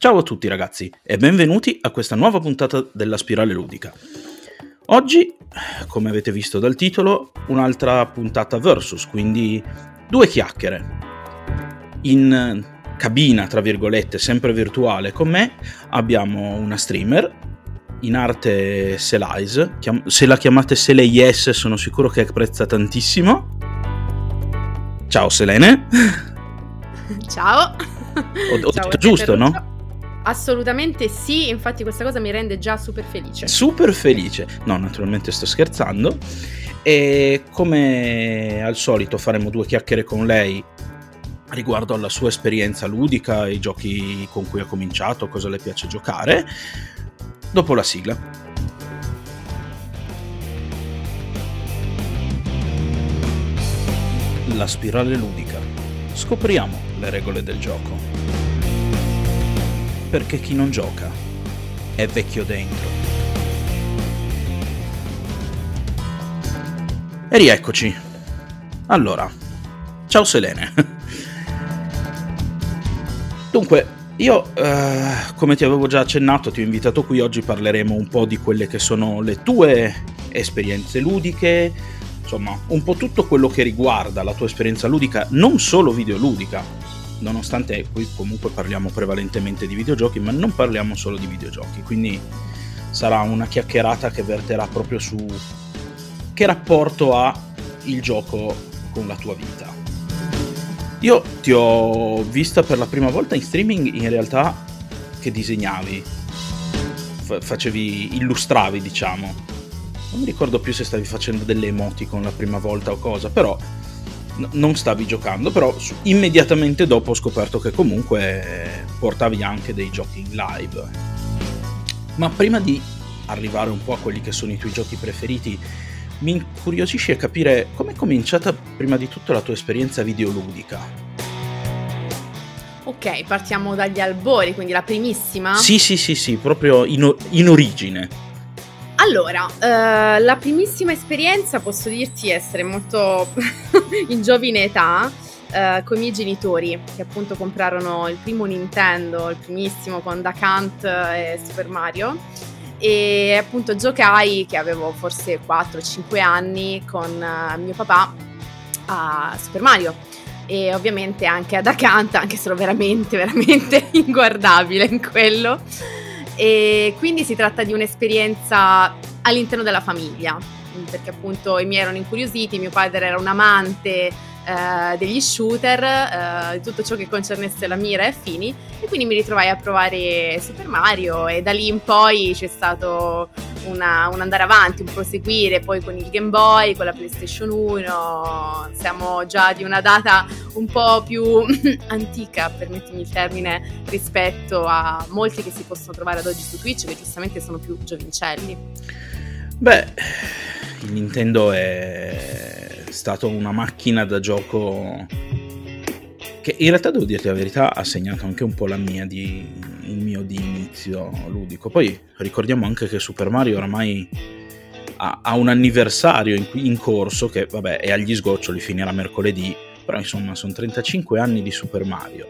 Ciao a tutti ragazzi e benvenuti a questa nuova puntata della Spirale Ludica. Oggi, come avete visto dal titolo, un'altra puntata versus, quindi due chiacchiere. In cabina, tra virgolette, sempre virtuale con me, abbiamo una streamer, in arte Selise, se la chiamate Sele Yes sono sicuro che apprezza tantissimo. Ciao Selene. Ciao. Ho, ho Ciao, detto giusto, no? Assolutamente sì, infatti questa cosa mi rende già super felice. Super felice. No, naturalmente sto scherzando. E come al solito faremo due chiacchiere con lei riguardo alla sua esperienza ludica, i giochi con cui ha cominciato, cosa le piace giocare, dopo la sigla. La spirale ludica. Scopriamo le regole del gioco perché chi non gioca è vecchio dentro. E rieccoci. Allora, ciao Selene. Dunque, io, eh, come ti avevo già accennato, ti ho invitato qui, oggi parleremo un po' di quelle che sono le tue esperienze ludiche, insomma, un po' tutto quello che riguarda la tua esperienza ludica, non solo videoludica, nonostante qui comunque parliamo prevalentemente di videogiochi, ma non parliamo solo di videogiochi, quindi sarà una chiacchierata che verterà proprio su che rapporto ha il gioco con la tua vita. Io ti ho vista per la prima volta in streaming in realtà che disegnavi, facevi, illustravi diciamo. Non mi ricordo più se stavi facendo delle emoticon la prima volta o cosa, però non stavi giocando, però immediatamente dopo ho scoperto che comunque portavi anche dei giochi in live. Ma prima di arrivare un po' a quelli che sono i tuoi giochi preferiti, mi incuriosisce capire come è cominciata prima di tutto la tua esperienza videoludica. Ok, partiamo dagli albori, quindi la primissima? Sì, sì, sì, sì, proprio in, in origine. Allora, uh, la primissima esperienza posso dirti essere molto in giovine età. Uh, con i miei genitori che appunto comprarono il primo Nintendo, il primissimo con Duck Hunt e Super Mario e appunto giocai che avevo forse 4-5 anni con uh, mio papà a Super Mario e ovviamente anche a Duck Hunt anche se ero veramente veramente inguardabile in quello e quindi si tratta di un'esperienza all'interno della famiglia, perché appunto i miei erano incuriositi, mio padre era un amante eh, degli shooter, eh, tutto ciò che concernesse la mira e fini, e quindi mi ritrovai a provare Super Mario e da lì in poi c'è stato una, un andare avanti, un proseguire, poi con il Game Boy, con la PlayStation 1, siamo già di una data un po' più antica, permettimi il termine, rispetto a molti che si possono trovare ad oggi su Twitch, che giustamente sono più giovincelli. Beh, il Nintendo è stato una macchina da gioco che in realtà devo dirti la verità ha segnato anche un po' la mia di, il mio di inizio ludico. Poi ricordiamo anche che Super Mario oramai ha, ha un anniversario in, in, corso che vabbè è agli sgoccioli, finirà mercoledì, però insomma sono 35 anni di Super Mario.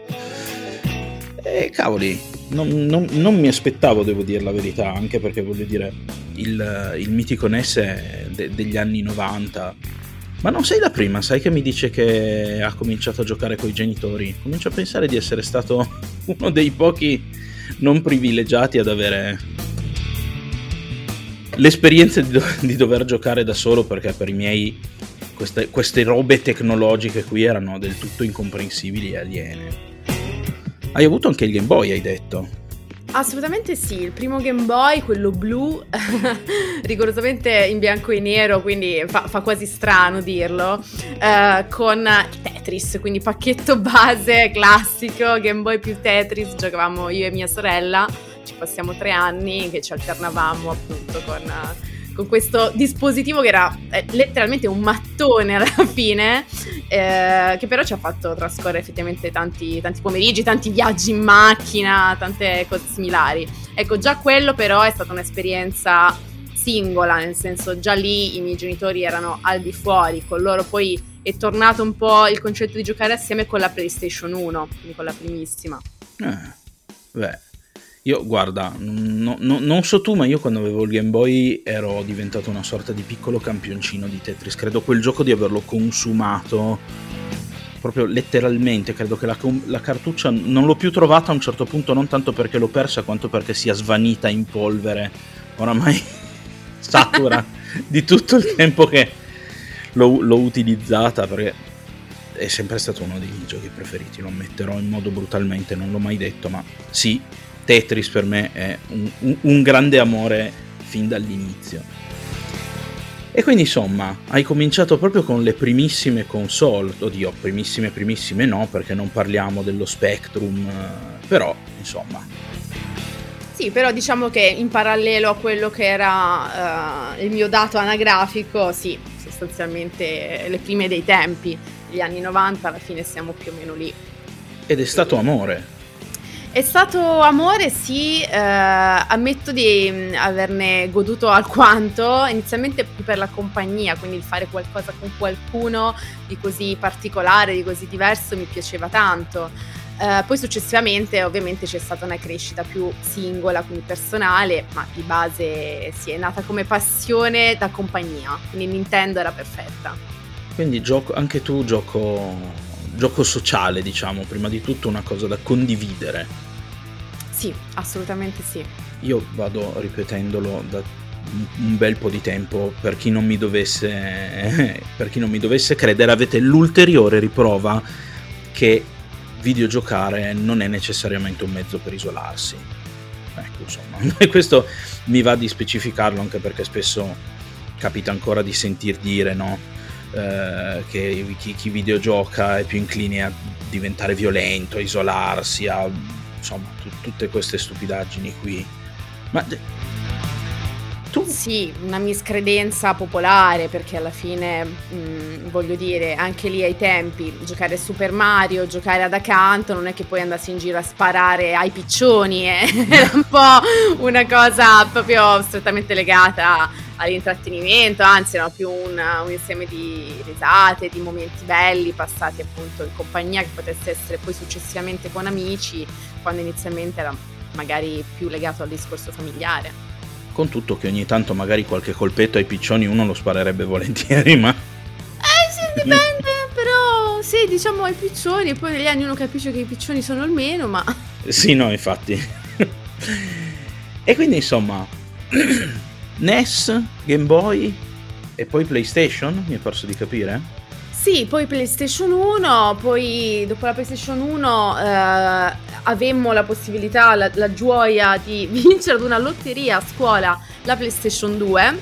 E cavoli, non, non, non mi aspettavo, devo dire la verità, anche perché voglio dire, il, il mitico NES de, degli anni 90 ma non sei la prima, sai che mi dice che ha cominciato a giocare con i genitori. Comincio a pensare di essere stato uno dei pochi non privilegiati ad avere l'esperienza di, do- di dover giocare da solo perché per i miei queste, queste robe tecnologiche qui erano del tutto incomprensibili e aliene. Hai avuto anche il Game Boy, hai detto? Assolutamente sì, il primo Game Boy, quello blu, rigorosamente in bianco e nero, quindi fa, fa quasi strano dirlo, uh, con Tetris, quindi pacchetto base classico, Game Boy più Tetris, giocavamo io e mia sorella, ci passiamo tre anni che ci alternavamo appunto con... Con questo dispositivo che era eh, letteralmente un mattone alla fine, eh, che però ci ha fatto trascorrere effettivamente tanti, tanti pomeriggi, tanti viaggi in macchina, tante cose similari. Ecco, già quello però è stata un'esperienza singola, nel senso già lì i miei genitori erano al di fuori, con loro poi è tornato un po' il concetto di giocare assieme con la PlayStation 1, quindi con la primissima. Eh, beh, Io, guarda, no, no, non so tu, ma io quando avevo il Game Boy ero diventato una sorta di piccolo campioncino di Tetris. Credo quel gioco di averlo consumato proprio letteralmente. Credo che la, la cartuccia non l'ho più trovata a un certo punto, non tanto perché l'ho persa, quanto perché sia svanita in polvere. Oramai satura di tutto il tempo che l'ho, l'ho utilizzata. Perché è sempre stato uno dei miei giochi preferiti, lo ammetterò in modo brutalmente, non l'ho mai detto, ma sì, Tetris per me è un, un, grande amore fin dall'inizio. E quindi insomma, hai cominciato proprio con le primissime console, oddio, primissime primissime no, perché non parliamo dello Spectrum, però insomma. Sì, però diciamo che in parallelo a quello che era uh, il mio dato anagrafico, sì, sostanzialmente le prime dei tempi, gli anni 90, alla fine siamo più o meno lì. Ed è stato amore. È stato amore, sì, eh, ammetto di mm, averne goduto alquanto, inizialmente per la compagnia, quindi il fare qualcosa con qualcuno di così particolare, di così diverso mi piaceva tanto. Eh, poi successivamente ovviamente c'è stata una crescita più singola, quindi personale, ma di base si è nata come passione da compagnia, quindi Nintendo era perfetta. Quindi gioco, anche tu gioco gioco sociale, diciamo, prima di tutto una cosa da condividere. Sì, assolutamente sì. Io vado ripetendolo da un bel po' di tempo per chi non mi dovesse per chi non mi dovesse credere avete l'ulteriore riprova che videogiocare non è necessariamente un mezzo per isolarsi ecco insomma questo mi va di specificarlo anche perché spesso capita ancora di sentir dire no eh, che chi, chi, videogioca è più incline a diventare violento, a isolarsi, a insomma t- tutte queste stupidaggini qui. Ma tu? Sì, una miscredenza popolare perché alla fine, mh, mm, voglio dire, anche lì ai tempi, giocare a Super Mario, giocare ad accanto, non è che poi andassi in giro a sparare ai piccioni, eh? era un po' una cosa proprio strettamente legata all'intrattenimento, anzi era più un, un, insieme di risate, di momenti belli passati appunto in compagnia che potesse essere poi successivamente con amici, quando inizialmente era magari più legato al discorso familiare. Con tutto che ogni tanto magari qualche colpetto ai piccioni uno lo sparerebbe volentieri, ma... Eh sì, dipende, però sì, diciamo ai piccioni, poi negli anni uno capisce che i piccioni sono il meno, ma... Sì, no, infatti. e quindi insomma... NES, Game Boy e poi PlayStation, mi è perso di capire? Sì, poi PlayStation 1, poi dopo la PlayStation 1 eh, avemmo la possibilità, la, la, gioia di vincere ad una lotteria a scuola la PlayStation 2.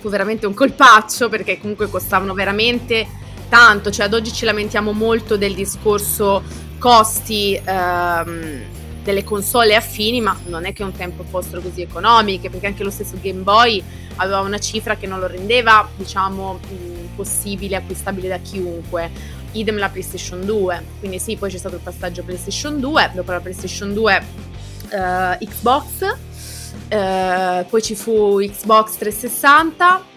Fu veramente un colpaccio perché comunque costavano veramente tanto, cioè ad oggi ci lamentiamo molto del discorso costi ehm, delle console affini, ma non è che un tempo fossero così economiche, perché anche lo stesso Game Boy aveva una cifra che non lo rendeva, diciamo, possibile, acquistabile da chiunque. Idem la PlayStation 2. Quindi sì, poi c'è stato il passaggio PlayStation 2, dopo la PlayStation 2 uh, Xbox, uh, poi ci fu Xbox 360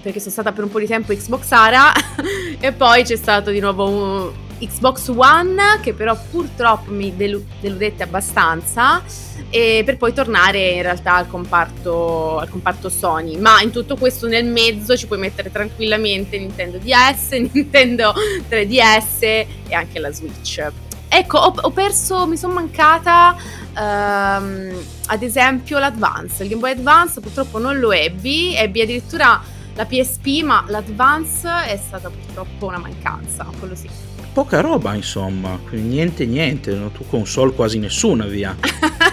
perché sono stata per un po' di tempo Xbox Ara e poi c'è stato di nuovo un Xbox One che però purtroppo mi delu- deludette abbastanza e per poi tornare in realtà al comparto, al comparto Sony. Ma in tutto questo nel mezzo ci puoi mettere tranquillamente Nintendo DS, Nintendo 3DS e anche la Switch. Ecco ho, ho perso, mi sono mancata um, ad esempio l'Advance. Il Game Boy Advance purtroppo non lo ebbi ebbi addirittura la PSP ma l'Advance è stata purtroppo una mancanza quello sì poca roba, insomma, niente niente, no? tu console quasi nessuna, via.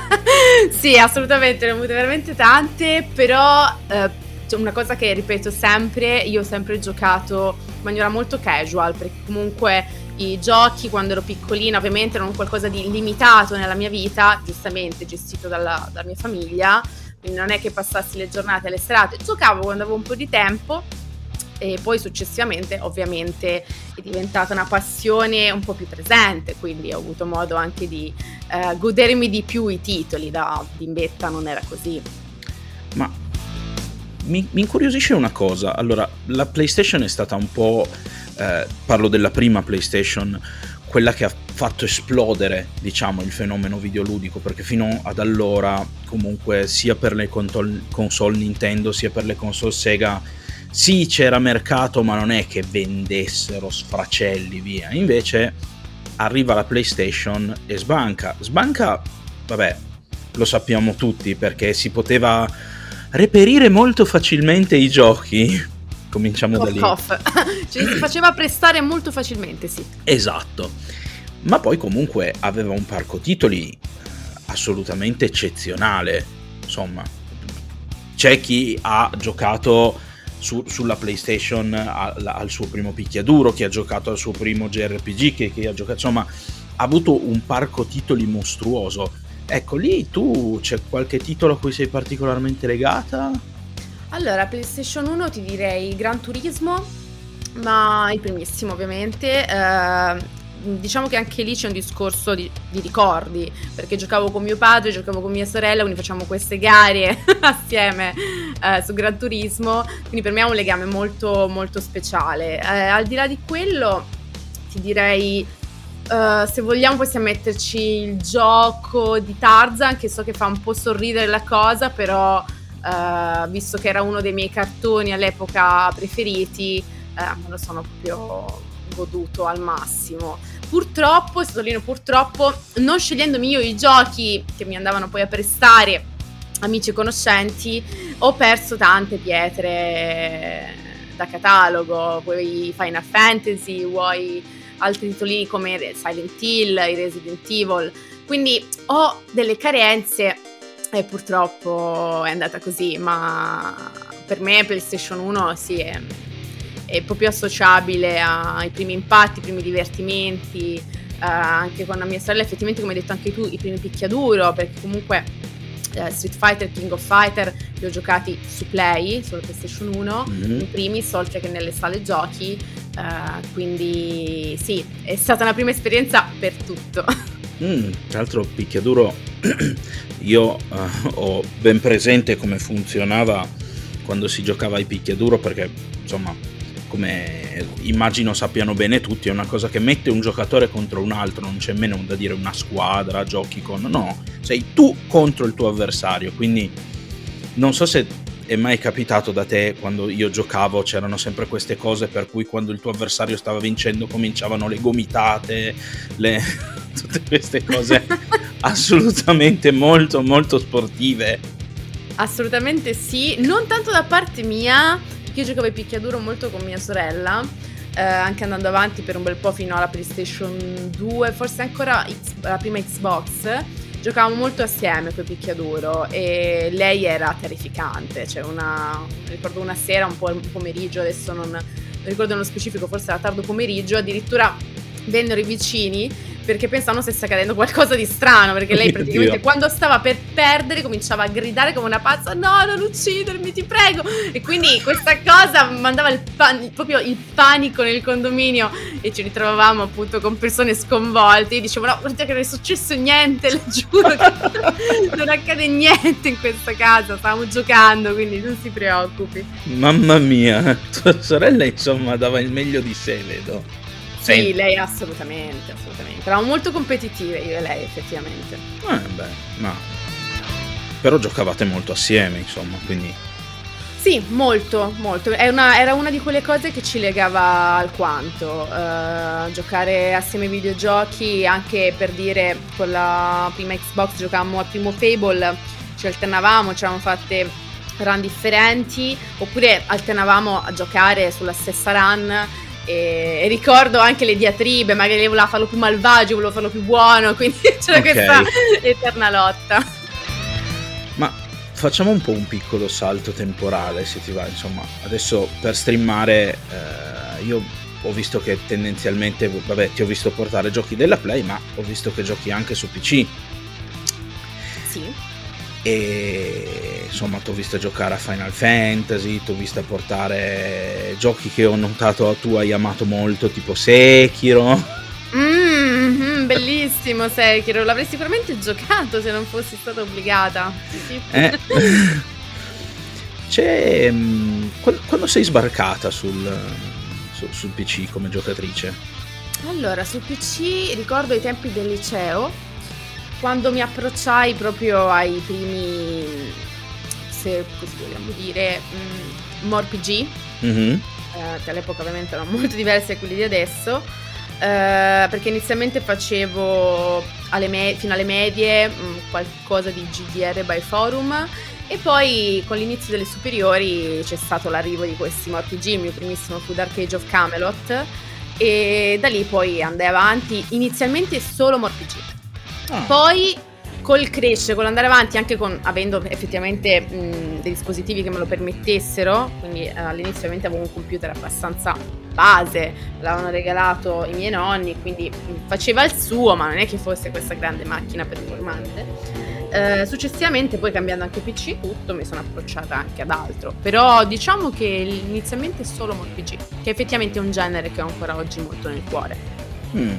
sì, assolutamente, ne ho avute veramente tante, però eh, una cosa che ripeto sempre, io ho sempre giocato in maniera molto casual, perché comunque i giochi quando ero piccolina ovviamente erano qualcosa di limitato nella mia vita, giustamente gestito dalla, dalla mia famiglia, quindi non è che passassi le giornate alle serate, giocavo quando avevo un po' di tempo e poi successivamente ovviamente è diventata una passione un po' più presente, quindi ho avuto modo anche di eh, godermi di più i titoli, da bimbetta non era così. Ma mi, mi, incuriosisce una cosa, allora la PlayStation è stata un po', eh, parlo della prima PlayStation, quella che ha fatto esplodere, diciamo, il fenomeno videoludico, perché fino ad allora, comunque, sia per le console, Nintendo, sia per le console Sega, sì, c'era mercato, ma non è che vendessero sfracelli via. Invece arriva la PlayStation e sbanca. Sbanca, vabbè, lo sappiamo tutti perché si poteva reperire molto facilmente i giochi. Cominciamo cough, da lì. Cough. cioè, si faceva prestare molto facilmente, sì. Esatto. Ma poi comunque aveva un parco titoli assolutamente eccezionale. Insomma, c'è chi ha giocato su, sulla PlayStation al, al, suo primo picchiaduro, chi ha giocato al suo primo JRPG, che, che ha giocato, insomma, ha avuto un parco titoli mostruoso. Ecco, lì tu c'è qualche titolo a cui sei particolarmente legata? Allora, PlayStation 1 ti direi Gran Turismo, ma il primissimo ovviamente. Eh, diciamo che anche lì c'è un discorso di, di, ricordi, perché giocavo con mio padre, giocavo con mia sorella, quindi facciamo queste gare assieme eh, su Gran Turismo, quindi per me è un legame molto, molto speciale. Eh, al di là di quello, ti direi, uh, se vogliamo possiamo metterci il gioco di Tarzan, che so che fa un po' sorridere la cosa, però uh, visto che era uno dei miei cartoni all'epoca preferiti, uh, me lo sono proprio goduto al massimo. Purtroppo, sottolineo purtroppo, non scegliendomi io i giochi che mi andavano poi a prestare amici e conoscenti, ho perso tante pietre da catalogo, vuoi Final Fantasy, vuoi altri titoli come Silent Hill, i Resident Evil, quindi ho delle carenze e purtroppo è andata così, ma per me PlayStation 1 sì è è proprio associabile ai primi impatti, ai primi divertimenti, eh, anche con la mia sorella effettivamente come hai detto anche tu i primi picchiaduro perché comunque eh, Street Fighter, King of Fighter li ho giocati su Play, sulla PlayStation 1, mm-hmm. in primis oltre che nelle sale giochi, eh, quindi sì, è stata una prima esperienza per tutto. Mm, tra l'altro picchiaduro io uh, ho ben presente come funzionava quando si giocava ai picchiaduro perché insomma come immagino sappiano bene tutti, è una cosa che mette un giocatore contro un altro, non c'è meno da dire una squadra, giochi con... No, sei tu contro il tuo avversario, quindi non so se è mai capitato da te quando io giocavo c'erano sempre queste cose per cui quando il tuo avversario stava vincendo cominciavano le gomitate, le... tutte queste cose assolutamente molto molto sportive. Assolutamente sì, non tanto da parte mia, io giocavo ai picchiaduro molto con mia sorella, eh, anche andando avanti per un bel po' fino alla PlayStation 2, forse ancora X, la prima Xbox. Giocavamo molto assieme quel picchiaduro e lei era terrificante, cioè una, ricordo una sera, un po' il pomeriggio, adesso non, non ricordo nello specifico, forse era tardo pomeriggio, addirittura vennero i vicini perché pensavano stesse accadendo qualcosa di strano, perché lei praticamente Dio. quando stava per perdere cominciava a gridare come una pazza, no, non uccidermi, ti prego. E quindi questa cosa mandava il pan- proprio il panico nel condominio e ci ritrovavamo appunto con persone sconvolte. Io dicevo, no, guarda che non è successo niente, le giuro che non accade niente in questa casa, stavamo giocando, quindi non si preoccupi. Mamma mia, tua sorella insomma dava il meglio di sé, vedo. Sì, lei assolutamente, assolutamente. Eravamo molto competitive io e lei, effettivamente. Eh beh, ma... Però giocavate molto assieme, insomma, quindi... Sì, molto, molto. Una, era una di quelle cose che ci legava alquanto. Uh, giocare assieme ai videogiochi, anche per dire con la prima Xbox giocavamo al primo Fable, ci alternavamo, ci eravamo fatte run differenti, oppure alternavamo a giocare sulla stessa run e ricordo anche le diatribe, magari lei voleva farlo più malvagio, voleva farlo più buono, quindi c'era okay. questa eterna lotta. Ma facciamo un po' un piccolo salto temporale, se ti va, insomma, adesso per streamare eh, io ho visto che tendenzialmente, vabbè, ti ho visto portare giochi della Play, ma ho visto che giochi anche su PC. Sì e insomma ti ho visto giocare a Final Fantasy, ti ho visto portare giochi che ho notato tu hai amato molto, tipo Sekiro. Mm, bellissimo Sekiro, l'avrei sicuramente giocato se non fossi stata obbligata. Eh. C'è... Mm, quando sei sbarcata sul, sul, sul PC come giocatrice? Allora, sul PC ricordo i tempi del liceo, quando mi approcciai proprio ai primi, se così vogliamo dire, mm, MorPG, Mhm. eh, che all'epoca ovviamente erano molto diversi da quelli di adesso, eh, perché inizialmente facevo alle me- fino alle medie mm, qualcosa di GDR by forum. E poi con l'inizio delle superiori c'è stato l'arrivo di questi MorPG, il mio primissimo fu Dark Age of Camelot. E da lì poi andai avanti. Inizialmente solo MorPG. Ah, Poi col crescere, con l'andare avanti, anche con, avendo effettivamente mh, dei dispositivi che me lo permettessero, quindi eh, all'inizio ovviamente avevo un computer abbastanza base, l'avevano regalato i miei nonni, quindi faceva il suo, ma non è che fosse questa grande macchina performante. Eh, successivamente, poi cambiando anche PC, tutto mi sono approcciata anche ad altro. Però diciamo che inizialmente solo MorPG, che effettivamente è un genere che ho ancora oggi molto nel cuore. mm.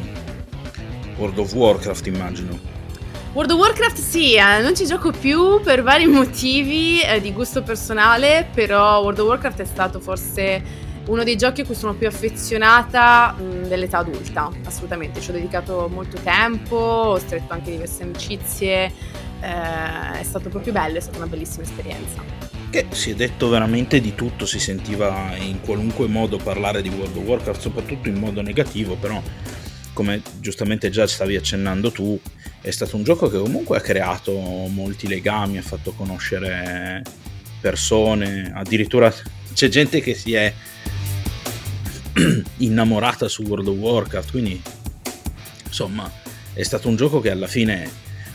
World of Warcraft immagino. World of Warcraft sì, eh, non ci gioco più per vari motivi eh, di gusto personale, però World of Warcraft è stato forse uno dei giochi a cui sono più affezionata mh, dell'età adulta, assolutamente, ci ho dedicato molto tempo, ho stretto anche diverse amicizie, eh, è stato proprio bello, è stata una bellissima esperienza. Che si è detto veramente di tutto, si sentiva in qualunque modo parlare di World of Warcraft, soprattutto in modo negativo, però come giustamente già stavi accennando tu, è stato un gioco che comunque ha creato molti legami, ha fatto conoscere persone, addirittura c'è gente che si è innamorata su World of Warcraft, quindi insomma è stato un gioco che alla fine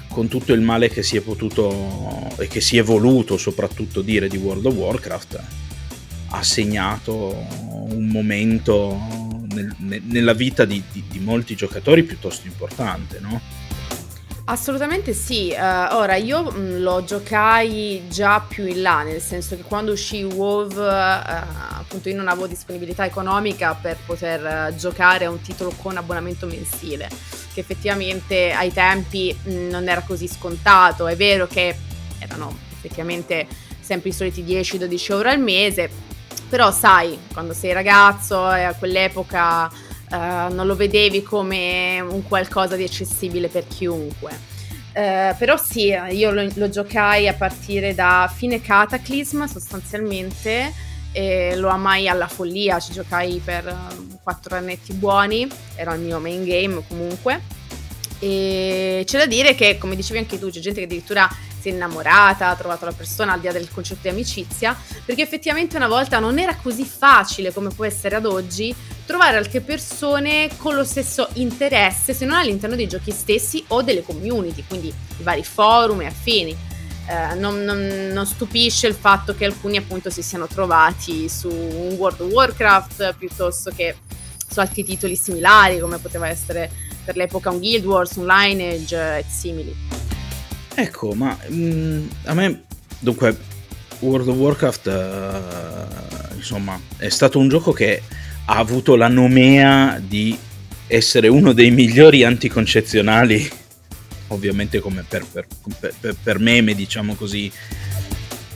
con tutto il male che si è potuto e che si è voluto soprattutto dire di World of Warcraft ha segnato un momento nel- ne- nella vita di, di- di molti giocatori piuttosto importante, no? Assolutamente sì, eh, ora io mh, lo giocai già più in là, nel senso che quando uscì WoW, eh, appunto io non avevo disponibilità economica per poter eh, giocare a un titolo con abbonamento mensile, che effettivamente ai tempi mh, non era così scontato, è vero che erano effettivamente sempre i soliti 10-12 euro al mese, però sai, quando sei ragazzo e a quell'epoca eh, non lo vedevi come un qualcosa di accessibile per chiunque. Eh, però sì, io lo, lo giocai a partire da fine Cataclysm sostanzialmente e lo amai alla follia, ci giocai per eh, quattro annetti buoni, era il mio main game comunque. E c'è da dire che, come dicevi anche tu, c'è gente che addirittura si è innamorata, ha trovato la persona al di là del concetto di amicizia, perché effettivamente una volta non era così facile come può essere ad oggi trovare altre persone con lo stesso interesse, se non all'interno dei giochi stessi o delle community, quindi i vari forum e affini. Eh, non, non- non stupisce il fatto che alcuni appunto si siano trovati su un World of Warcraft piuttosto che su altri titoli similari come poteva essere per l'epoca un Guild Wars, un Lineage e simili. Ecco, ma mm, a me dunque World of Warcraft eh, insomma è stato un gioco che ha avuto la nomea di essere uno dei migliori anticoncezionali ovviamente come per, per- per- per meme diciamo così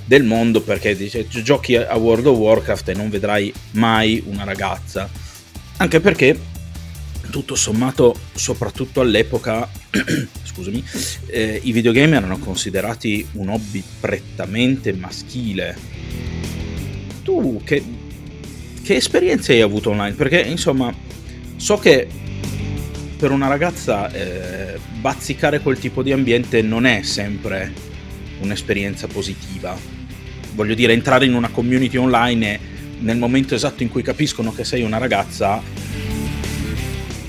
del mondo perché dice giochi a World of Warcraft e non vedrai mai una ragazza anche perché tutto sommato soprattutto all'epoca scusami eh, i videogame erano considerati un hobby prettamente maschile. Tu che, che esperienze hai avuto online? Perché insomma, so che per una ragazza eh, bazzicare quel tipo di ambiente non è sempre un'esperienza positiva. Voglio dire, entrare in una community online e nel momento esatto in cui capiscono che sei una ragazza,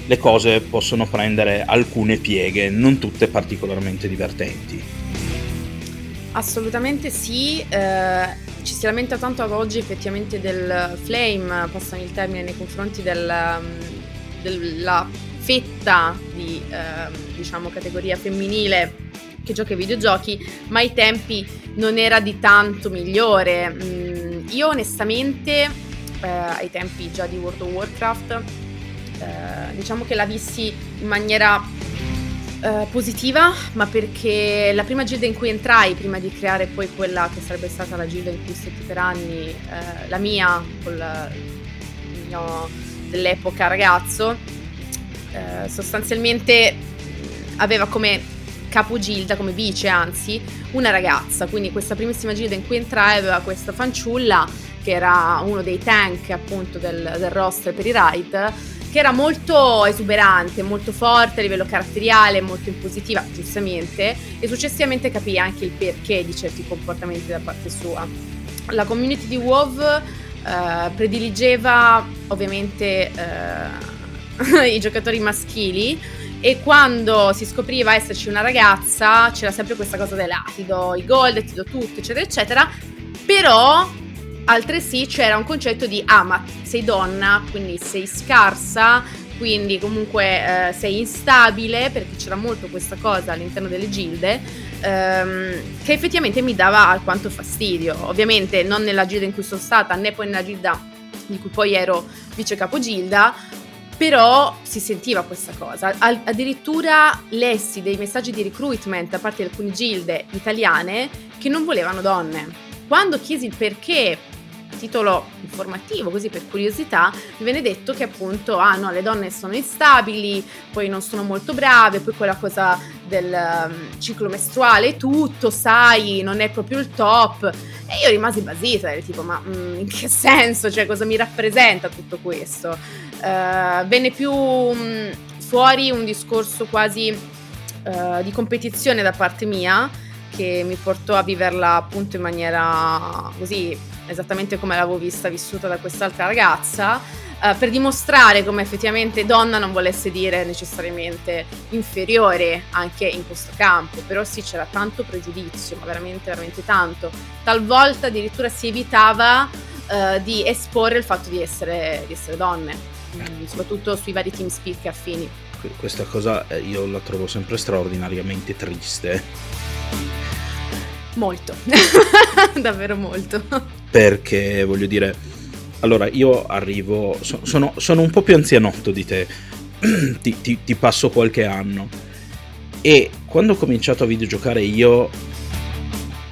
le cose possono prendere alcune pieghe, non tutte particolarmente divertenti. Assolutamente sì, eh, ci si lamenta tanto ad oggi effettivamente del flame, passami il termine, nei confronti del, um, della fetta di ehm, diciamo categoria femminile che gioca ai videogiochi, ma ai tempi non era di tanto migliore. Mm, io onestamente eh, ai tempi già di World of Warcraft eh, diciamo che la vissi in maniera eh, positiva, ma perché la prima gilda in cui entrai, prima di creare poi quella che sarebbe stata la gilda in cui stetti per anni, eh, la mia, con il mio dell'epoca ragazzo, eh, sostanzialmente aveva come capogilda, come vice anzi, una ragazza, quindi questa primissima gilda in cui entrai aveva questa fanciulla che era uno dei tank appunto del, del roster per i ride che era molto esuberante, molto forte a livello caratteriale, molto impositiva, giustamente, e successivamente capì anche il perché di certi comportamenti da parte sua. La community di WoW eh, prediligeva ovviamente eh, i giocatori maschili e quando si scopriva esserci una ragazza c'era sempre questa cosa della ah, ti do i gold, ti do tutto, eccetera, eccetera, però altresì c'era un concetto di ah ma sei donna, quindi sei scarsa, quindi comunque eh, sei instabile, perché c'era molto questa cosa all'interno delle gilde, ehm, che effettivamente mi dava alquanto fastidio. Ovviamente non nella gilda in cui sono stata, né poi nella gilda di cui poi ero vice capogilda, però si sentiva questa cosa. Addirittura lessi dei messaggi di recruitment da parte di alcune gilde italiane che non volevano donne. Quando chiesi il perché titolo informativo, così per curiosità, mi viene detto che appunto, ah no, le donne sono instabili, poi non sono molto brave, poi quella cosa del um, ciclo mestruale, tutto, sai, non è proprio il top. E io rimasi basita, ero tipo, ma mm, in che senso? Cioè, cosa mi rappresenta tutto questo? Uh, venne più um, fuori un discorso quasi uh, di competizione da parte mia, che mi portò a viverla appunto in maniera così esattamente come l'avevo vista vissuta da quest'altra ragazza, eh, per dimostrare come effettivamente donna non volesse dire necessariamente inferiore anche in questo campo, però sì c'era tanto pregiudizio, ma veramente, veramente tanto. Talvolta addirittura si evitava eh, di esporre il fatto di essere, di essere donne, mm, soprattutto sui vari team speak affini. Questa cosa eh, io la trovo sempre straordinariamente triste Molto, davvero molto. Perché voglio dire, allora io arrivo, so, sono, sono, un po' più anzianotto di te, ti, ti, ti, passo qualche anno. E quando ho cominciato a videogiocare io,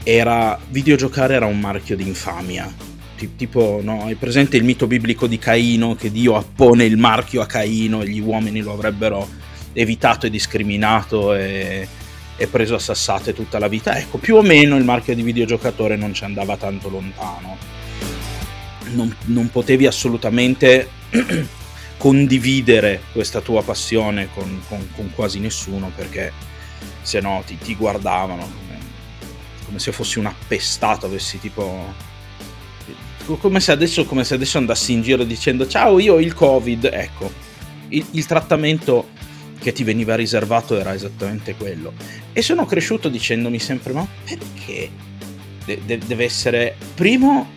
era, videogiocare era un marchio di infamia. Tipo, no, hai presente il mito biblico di Caino che Dio appone il marchio a Caino e gli uomini lo avrebbero evitato e discriminato e e preso a sassate tutta la vita. Ecco, più o meno il marchio di videogiocatore non ci andava tanto lontano. Non, non potevi assolutamente condividere questa tua passione con, con, con, quasi nessuno perché se no ti, ti guardavano come, come, se fossi un appestato, avessi tipo... Come se, adesso, come se adesso andassi in giro dicendo ciao io ho il covid, ecco, il, il trattamento che ti veniva riservato era esattamente quello. E sono cresciuto dicendomi sempre, ma perché de- de- deve essere, primo,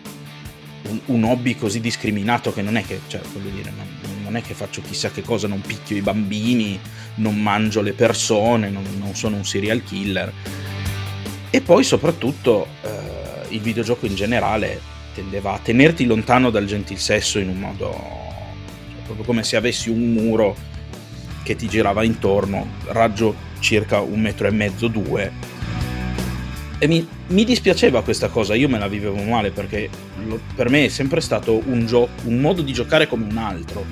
un-, un, hobby così discriminato che non è che, cioè, voglio dire, non, non, è che faccio chissà che cosa, non picchio i bambini, non mangio le persone, non, non sono un serial killer. E poi soprattutto eh, il videogioco in generale tendeva a tenerti lontano dal gentil sesso in un modo cioè, proprio come se avessi un muro che ti girava intorno, raggio circa un metro e mezzo, due. E mi, mi dispiaceva questa cosa, io me la vivevo male perché lo, per me è sempre stato un, gio- un modo di giocare come un altro.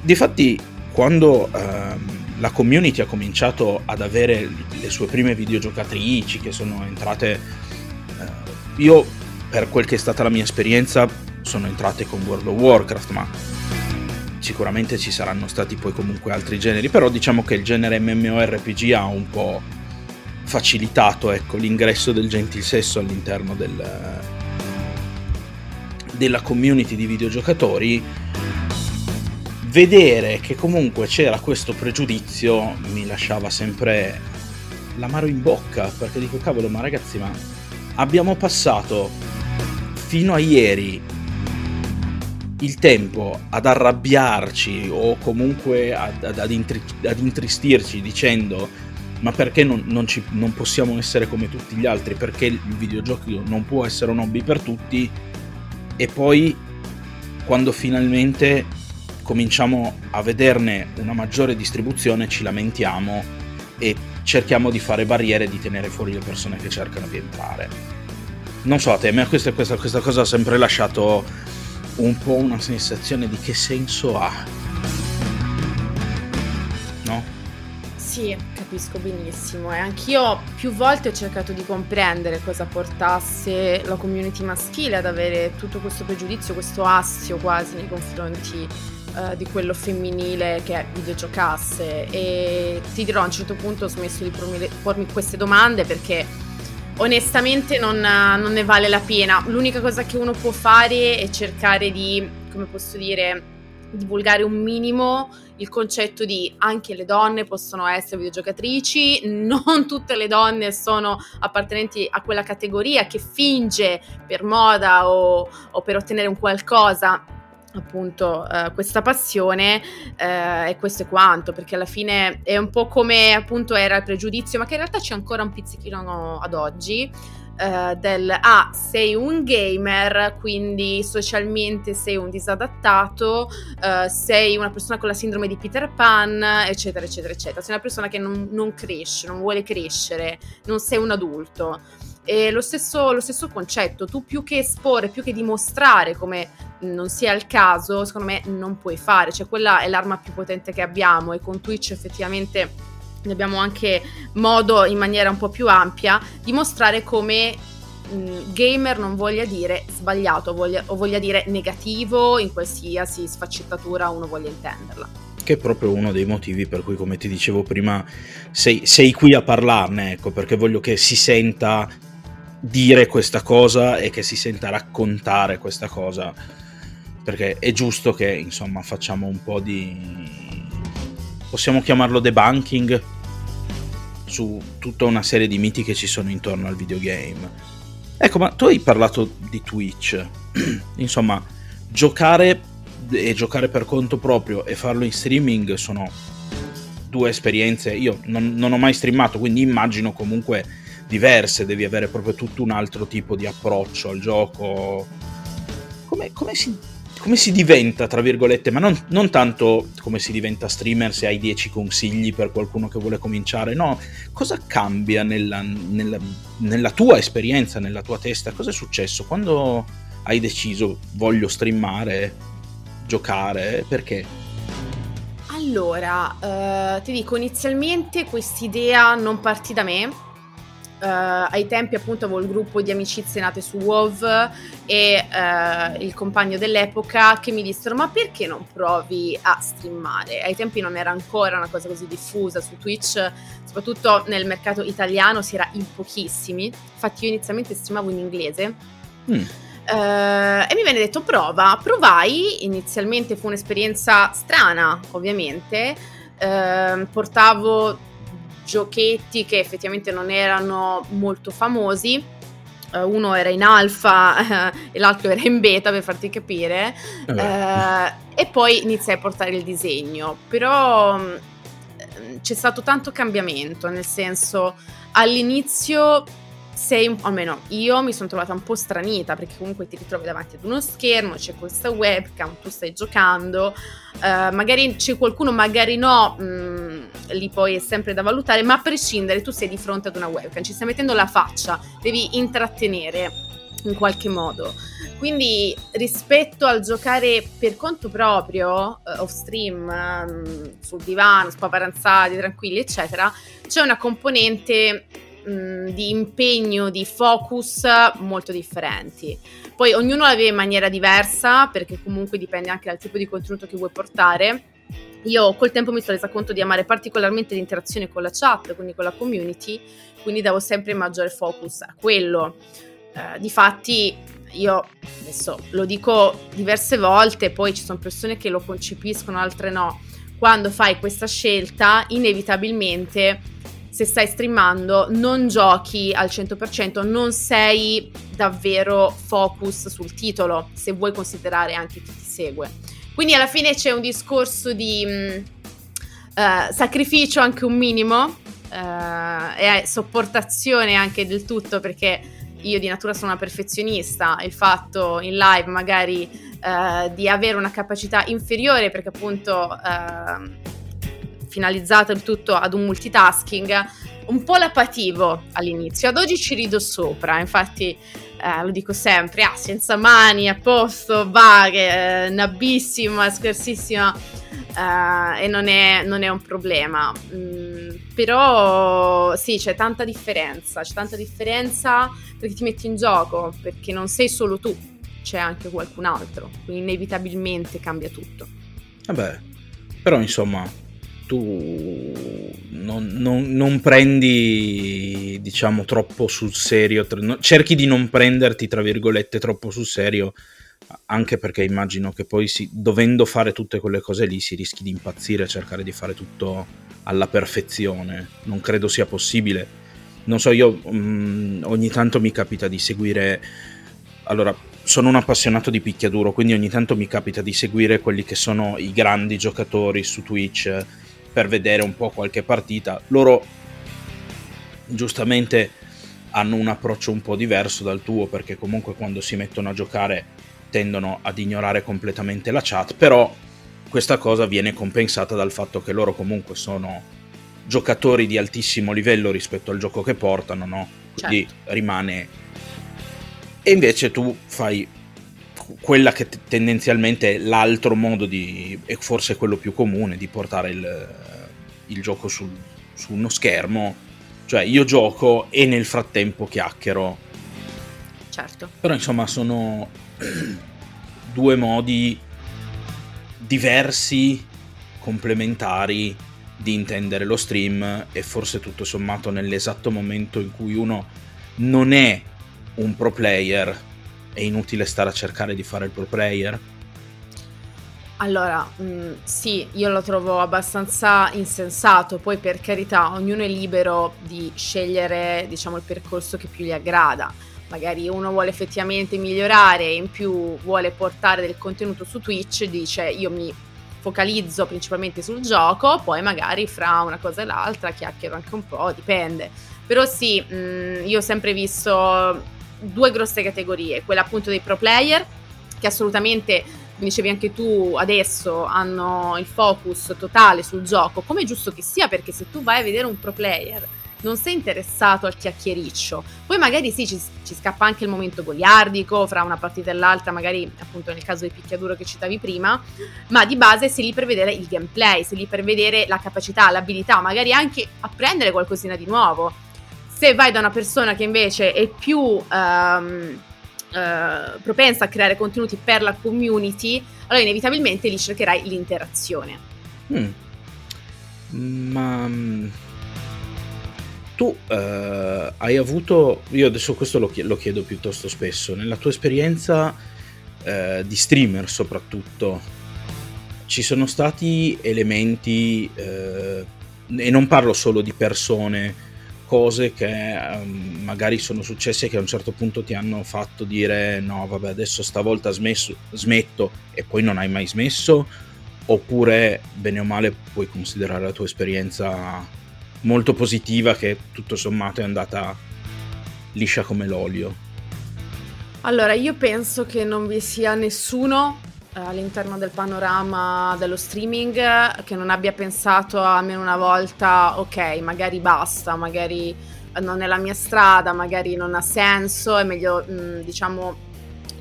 Difatti, quando ehm, la community ha cominciato ad avere le sue prime videogiocatrici che sono entrate, eh, io per quel che è stata la mia esperienza sono entrate con World of Warcraft, ma sicuramente ci saranno stati poi comunque altri generi, però diciamo che il genere MMORPG ha un po' facilitato ecco, l'ingresso del gentil sesso all'interno del, della community di videogiocatori. Vedere che comunque c'era questo pregiudizio mi lasciava sempre l'amaro in bocca, perché dico cavolo, ma ragazzi, ma abbiamo passato fino a ieri il tempo ad arrabbiarci o comunque ad, ad, ad, intri- ad intristirci dicendo ma perché non, non, ci, non, possiamo essere come tutti gli altri, perché il videogioco non può essere un hobby per tutti e poi quando finalmente cominciamo a vederne una maggiore distribuzione ci lamentiamo e cerchiamo di fare barriere e di tenere fuori le persone che cercano di entrare. Non so, a te, a me questa, questa, questa cosa ha sempre lasciato un po' una sensazione di che senso ha. Sì, capisco benissimo e anch'io più volte ho cercato di comprendere cosa portasse la community maschile ad avere tutto questo pregiudizio, questo astio quasi nei confronti uh, di quello femminile che videogiocasse e ti dirò a un certo punto ho smesso di pormi, pormi queste domande perché onestamente non, non ne vale la pena. L'unica cosa che uno può fare è cercare di, come posso dire, divulgare un minimo il concetto di anche le donne possono essere videogiocatrici, non tutte le donne sono appartenenti a quella categoria che finge per moda o, o per ottenere un qualcosa appunto eh, questa passione eh, e questo è quanto perché alla fine è un po' come appunto era il pregiudizio ma che in realtà c'è ancora un pizzichino ad oggi Uh, del ah, sei un gamer, quindi socialmente sei un disadattato, uh, sei una persona con la sindrome di Peter Pan, eccetera, eccetera, eccetera. Sei una persona che non, non cresce, non vuole crescere, non sei un adulto. E lo stesso, lo stesso concetto, tu più che esporre, più che dimostrare come non sia il caso, secondo me non puoi fare, cioè quella è l'arma più potente che abbiamo e con Twitch effettivamente abbiamo anche modo in maniera un po' più ampia di mostrare come mh, gamer non voglia dire sbagliato voglia, o voglia dire negativo in qualsiasi sfaccettatura uno voglia intenderla. Che è proprio uno dei motivi per cui, come ti dicevo prima, sei, sei qui a parlarne, ecco, perché voglio che si senta dire questa cosa e che si senta raccontare questa cosa, perché è giusto che, insomma, facciamo un po' di... possiamo chiamarlo debunking, su tutta una serie di miti che ci sono intorno al videogame. Ecco, ma tu hai parlato di Twitch. Insomma, giocare e giocare per conto proprio e farlo in streaming sono due esperienze. Io non, non ho mai streamato, quindi immagino comunque diverse. Devi avere proprio tutto un altro tipo di approccio al gioco. Come, come si come si diventa, tra virgolette, ma non, non, tanto come si diventa streamer se hai 10 consigli per qualcuno che vuole cominciare, no, cosa cambia nella, nella, nella tua esperienza, nella tua testa? Cosa è successo quando hai deciso voglio streamare, giocare, perché? Allora, uh, ti dico, inizialmente quest'idea non partì da me, ai tempi appunto avevo il gruppo di amicizie nate su WoW e uh, il compagno dell'epoca che mi dissero ma perché non provi a streamare? Ai tempi non era ancora una cosa così diffusa su Twitch, soprattutto nel mercato italiano si era in pochissimi, infatti io inizialmente streamavo in inglese. Mm. Uh, e mi venne detto prova, provai, inizialmente fu un'esperienza strana ovviamente, portavo giochetti che effettivamente non erano molto famosi. Uh, uno era in alfa uh, e l'altro era in beta per farti capire. Uh, e poi iniziai a portare il disegno. Però um, c'è stato tanto cambiamento, nel senso all'inizio sei, almeno io mi sono trovata un po' stranita perché comunque ti ritrovi davanti ad uno schermo, c'è questa webcam, tu stai giocando, uh, magari c'è qualcuno, magari no, mh, mm, lì poi è sempre da valutare, ma a prescindere tu sei di fronte ad una webcam, ci stai mettendo la faccia, devi intrattenere in qualche modo. Quindi rispetto al giocare per conto proprio, uh, off stream, um, sul divano, spaparanzati, tranquilli, eccetera, c'è una componente mh, di impegno, di focus molto differenti. Poi ognuno la vive in maniera diversa perché comunque dipende anche dal tipo di contenuto che vuoi portare. Io col tempo mi sono resa conto di amare particolarmente l'interazione con la chat, quindi con la community, quindi davo sempre maggiore focus a quello. Uh, difatti io adesso lo dico diverse volte, poi ci sono persone che lo concepiscono, altre no. Quando fai questa scelta, inevitabilmente se stai streamando non giochi al 100%, non sei davvero focus sul titolo, se vuoi considerare anche chi ti segue. Quindi alla fine c'è un discorso di mh, uh, sacrificio anche un minimo uh, e sopportazione anche del tutto perché io di natura sono una perfezionista, il fatto in live magari uh, di avere una capacità inferiore perché appunto finalizzato il tutto ad un multitasking, un po' la pativo all'inizio, ad oggi ci rido sopra, infatti eh, lo dico sempre, ah, senza mani, a posto, va, eh, nabissima, scarsissima, eh, e non è, non è, un problema. Mm, Però sì, c'è tanta differenza, c'è tanta differenza perché ti metti in gioco, perché non sei solo tu, c'è anche qualcun altro, quindi inevitabilmente cambia tutto. Vabbè, però insomma, tu non, non, non, prendi, diciamo, troppo sul serio, cerchi di non prenderti, tra virgolette, troppo sul serio, anche perché immagino che poi si, dovendo fare tutte quelle cose lì si rischi di impazzire, cercare di fare tutto alla perfezione. Non credo sia possibile. Non so, io mh, mm, ogni tanto mi capita di seguire... Allora, sono un appassionato di picchiaduro, quindi ogni tanto mi capita di seguire quelli che sono i grandi giocatori su Twitch per vedere un po' qualche partita. Loro giustamente hanno un approccio un po' diverso dal tuo perché comunque quando si mettono a giocare tendono ad ignorare completamente la chat, però questa cosa viene compensata dal fatto che loro comunque sono giocatori di altissimo livello rispetto al gioco che portano, no? Quindi certo. rimane... E invece tu fai quella che t- tendenzialmente è l'altro modo di, e forse quello più comune, di portare il, il gioco sul, su uno schermo. Cioè io gioco e nel frattempo chiacchiero. Certo. Però insomma sono due modi diversi, complementari di intendere lo stream e forse tutto sommato nell'esatto momento in cui uno non è un pro player è inutile stare a cercare di fare il pro player? Allora, mh, mm, sì, io lo trovo abbastanza insensato, poi per carità ognuno è libero di scegliere diciamo il percorso che più gli aggrada magari uno vuole effettivamente migliorare e in più vuole portare del contenuto su Twitch, dice io mi focalizzo principalmente sul gioco, poi magari fra una cosa e l'altra chiacchiero anche un po', dipende. Però sì, mh, mm, io ho sempre visto due grosse categorie, quella appunto dei pro player, che assolutamente, come dicevi anche tu adesso, hanno il focus totale sul gioco, come è giusto che sia, perché se tu vai a vedere un pro player non sei interessato al chiacchiericcio. Poi magari sì, ci, ci, scappa anche il momento goliardico fra una partita e l'altra, magari appunto nel caso del picchiaduro che citavi prima, ma di base sei lì per vedere il gameplay, sei lì per vedere la capacità, l'abilità, magari anche apprendere qualcosina di nuovo. Se vai da una persona che invece è più um, uh, propensa a creare contenuti per la community, allora inevitabilmente lì cercherai l'interazione. Mm. Ma tu eh, hai avuto, io adesso questo lo chiedo, lo chiedo piuttosto spesso, nella tua esperienza eh, di streamer soprattutto, ci sono stati elementi, eh, e non parlo solo di persone, cose che um, magari sono successe che a un certo punto ti hanno fatto dire no vabbè adesso stavolta smesso, smetto e poi non hai mai smesso, oppure bene o male puoi considerare la tua esperienza molto positiva che tutto sommato è andata liscia come l'olio. Allora, io penso che non vi sia nessuno all'interno del panorama dello streaming che non abbia pensato almeno una volta, ok, magari basta, magari non è la mia strada, magari non ha senso, è meglio, mh, diciamo,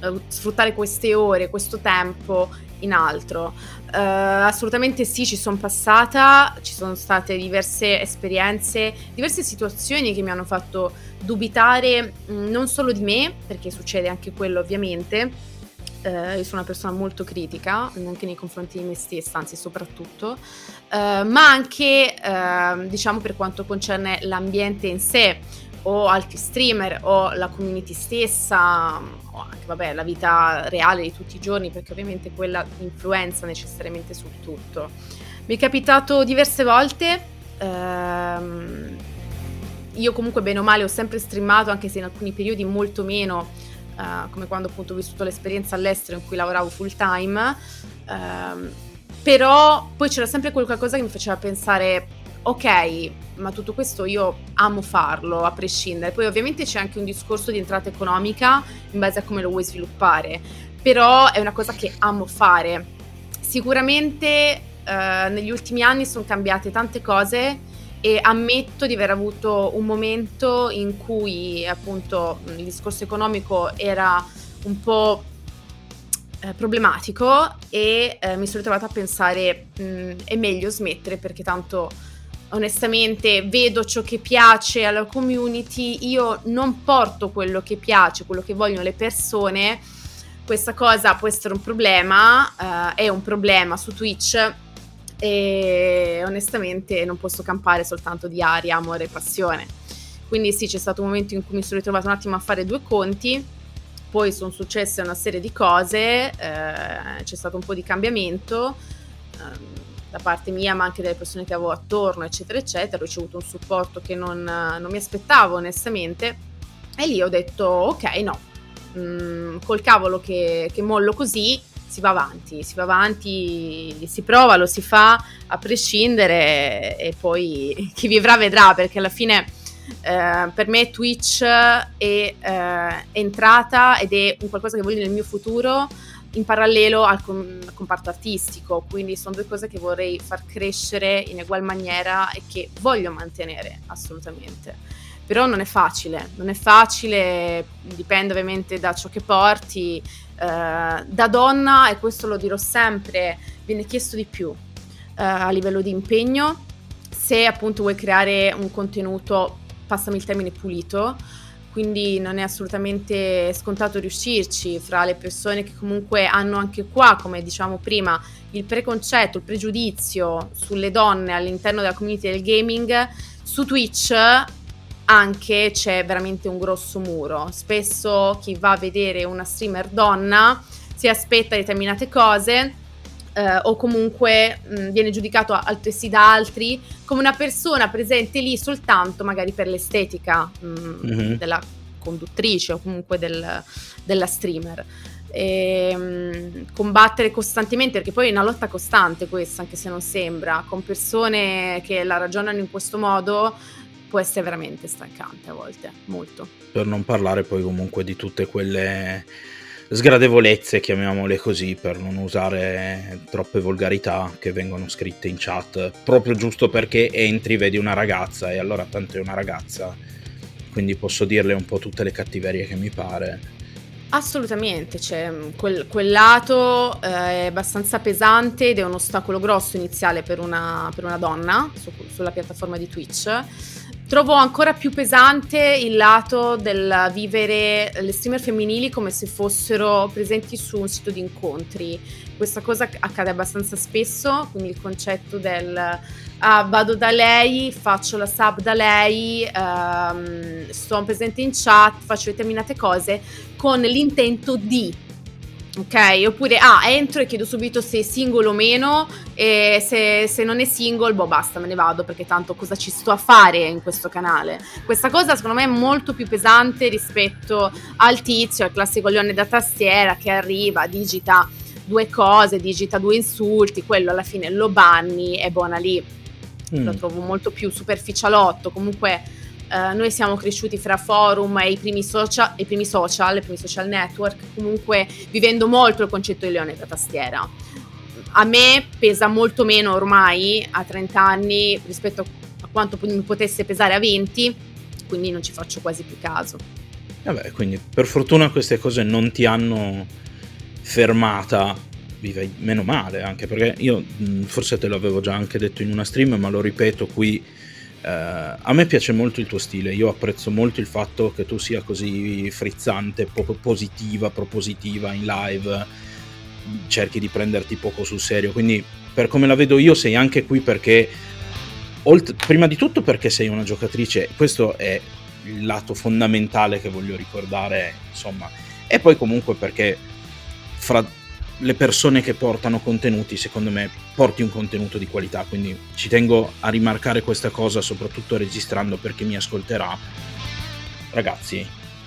eh, sfruttare queste ore, questo tempo in altro. Uh, assolutamente sì, ci sono passata, ci sono state diverse esperienze, diverse situazioni che mi hanno fatto dubitare mh, mm, non solo di me, perché succede anche quello ovviamente. Uh, io sono una persona molto critica, anche nei confronti di me stessa, anzi soprattutto, uh, ma anche ehm, diciamo per quanto concerne l'ambiente in sé o altri streamer o la community stessa o anche vabbè, la vita reale di tutti i giorni perché ovviamente quella influenza necessariamente sul tutto. Mi è capitato diverse volte, ehm, io comunque bene o male ho sempre streamato anche se in alcuni periodi molto meno, eh, come quando appunto ho vissuto l'esperienza all'estero in cui lavoravo full time, ehm, però poi c'era sempre qualcosa che mi faceva pensare ok, ma tutto questo io amo farlo a prescindere. Poi ovviamente c'è anche un discorso di entrata economica in base a come lo vuoi sviluppare, però è una cosa che amo fare. Sicuramente eh, negli ultimi anni sono cambiate tante cose e ammetto di aver avuto un momento in cui appunto il discorso economico era un po' eh, problematico e eh, mi sono ritrovata a pensare mh, è meglio smettere perché tanto onestamente vedo ciò che piace alla community, io non porto quello che piace, quello che vogliono le persone. Questa cosa può essere un problema, uh, è un problema su Twitch e onestamente non posso campare soltanto di aria, amore e passione. Quindi sì, c'è stato un momento in cui mi sono ritrovata un attimo a fare due conti, poi sono successe una serie di cose, eh, c'è stato un po' di cambiamento. Eh, da parte mia, ma anche delle persone che avevo attorno, eccetera, eccetera. Ho ricevuto un supporto che non, non mi aspettavo onestamente. E lì ho detto: ok, no, mm, col cavolo che, che mollo così, si va avanti, si va avanti, si prova, lo si fa a prescindere e poi chi vivrà vedrà perché alla fine eh, per me Twitch è eh, entrata ed è un qualcosa che voglio nel mio futuro in parallelo al, com- comparto artistico, quindi sono due cose che vorrei far crescere in ugual maniera e che voglio mantenere assolutamente. Però non è facile, non è facile, dipende ovviamente da ciò che porti. Eh, da donna, e questo lo dirò sempre, viene chiesto di più eh, a livello di impegno. Se appunto vuoi creare un contenuto, passami il termine pulito, quindi non è assolutamente scontato riuscirci fra le persone che comunque hanno anche qua, come diciamo prima, il preconcetto, il pregiudizio sulle donne all'interno della community del gaming, su Twitch anche c'è veramente un grosso muro. Spesso chi va a vedere una streamer donna si aspetta determinate cose eh, o comunque mh, viene giudicato altresì da altri come una persona presente lì soltanto magari per l'estetica mh, mm-hmm. della conduttrice o comunque del, della streamer. E, mh, combattere costantemente perché poi è una lotta costante questa anche se non sembra con persone che la ragionano in questo modo può essere veramente stancante a volte molto. Per non parlare poi comunque di tutte quelle sgradevolezze, chiamiamole così, per non usare troppe volgarità che vengono scritte in chat, proprio giusto perché entri, vedi una ragazza e allora tanto è una ragazza, quindi posso dirle un po' tutte le cattiverie che mi pare. Assolutamente, cioè, quel, quel lato eh, è abbastanza pesante ed è un ostacolo grosso iniziale per una, per una donna su, sulla piattaforma di Twitch Trovo ancora più pesante il lato del vivere le streamer femminili come se fossero presenti su un sito di incontri. Questa cosa accade abbastanza spesso, quindi il concetto del ah, vado da lei, faccio la sub da lei, um, sto presente in chat, faccio determinate cose con l'intento di Ok, oppure ah, entro e chiedo subito se è single o meno e se, se, non è single, boh basta, me ne vado perché tanto cosa ci sto a fare in questo canale. Questa cosa secondo me è molto più pesante rispetto al tizio, al classico leone da tastiera che arriva, digita due cose, digita due insulti, quello alla fine lo banni, è buona lì. Mm. Lo trovo molto più superficialotto, comunque Uh, noi siamo cresciuti fra forum e i primi, social, i primi social, i primi social network, comunque vivendo molto il concetto di leone da tastiera. A me pesa molto meno ormai a 30 anni rispetto a quanto mi potesse pesare a 20, quindi non ci faccio quasi più caso. Vabbè, quindi per fortuna queste cose non ti hanno fermata, vive meno male, anche perché io forse te l'avevo già anche detto in una stream, ma lo ripeto qui Uh, a me piace molto il tuo stile, io apprezzo molto il fatto che tu sia così frizzante, poco positiva, propositiva in live, cerchi di prenderti poco sul serio, quindi per come la vedo io sei anche qui perché, olt- prima di tutto perché sei una giocatrice, questo è il lato fondamentale che voglio ricordare, insomma, e poi comunque perché fra le persone che portano contenuti, secondo me, porti un contenuto di qualità. Quindi ci tengo a rimarcare questa cosa, soprattutto registrando per chi mi ascolterà. Ragazzi,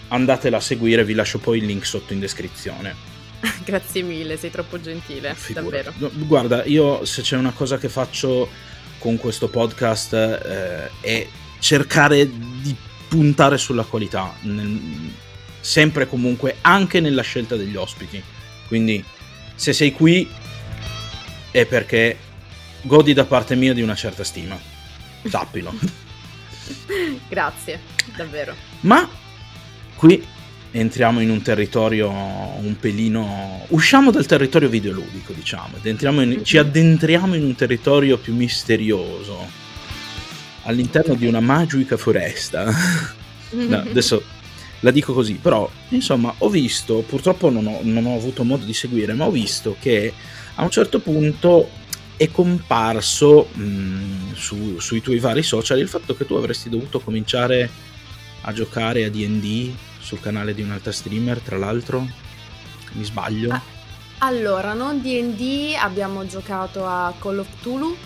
andatela a seguire, vi lascio poi il link sotto in descrizione. Grazie mille, sei troppo gentile, Figura. davvero. Guarda, io se c'è una cosa che faccio con questo podcast eh, è cercare di puntare sulla qualità, nel, sempre e comunque, anche nella scelta degli ospiti. Quindi se sei qui è perché godi da parte mia di una certa stima. Sappilo. Grazie, davvero. Ma qui entriamo in un territorio un pelino... Usciamo dal territorio videoludico, diciamo, in... ci addentriamo in un territorio più misterioso. all'interno di una magica foresta. no, adesso la dico così, però insomma ho visto, purtroppo non ho, non ho avuto modo di seguire, ma ho visto che a un certo punto è comparso mh, su, sui tuoi vari social il fatto che tu avresti dovuto cominciare a giocare a DD sul canale di un'altra streamer, tra l'altro. Mi sbaglio? Ah, allora, non DD, abbiamo giocato a Call of Cthulhu,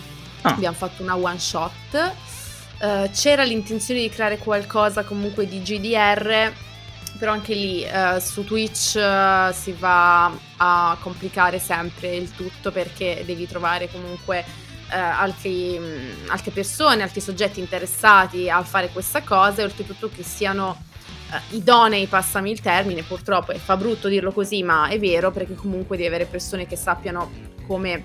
ah. abbiamo fatto una one shot. Uh, c'era l'intenzione di creare qualcosa comunque di GDR, però anche lì uh, su Twitch uh, si va a complicare sempre il tutto perché devi trovare comunque altri, mh, mm, altre persone, altri soggetti interessati a fare questa cosa e oltretutto che siano idonei, passami il termine, purtroppo fa brutto dirlo così, ma è vero perché comunque devi avere persone che sappiano come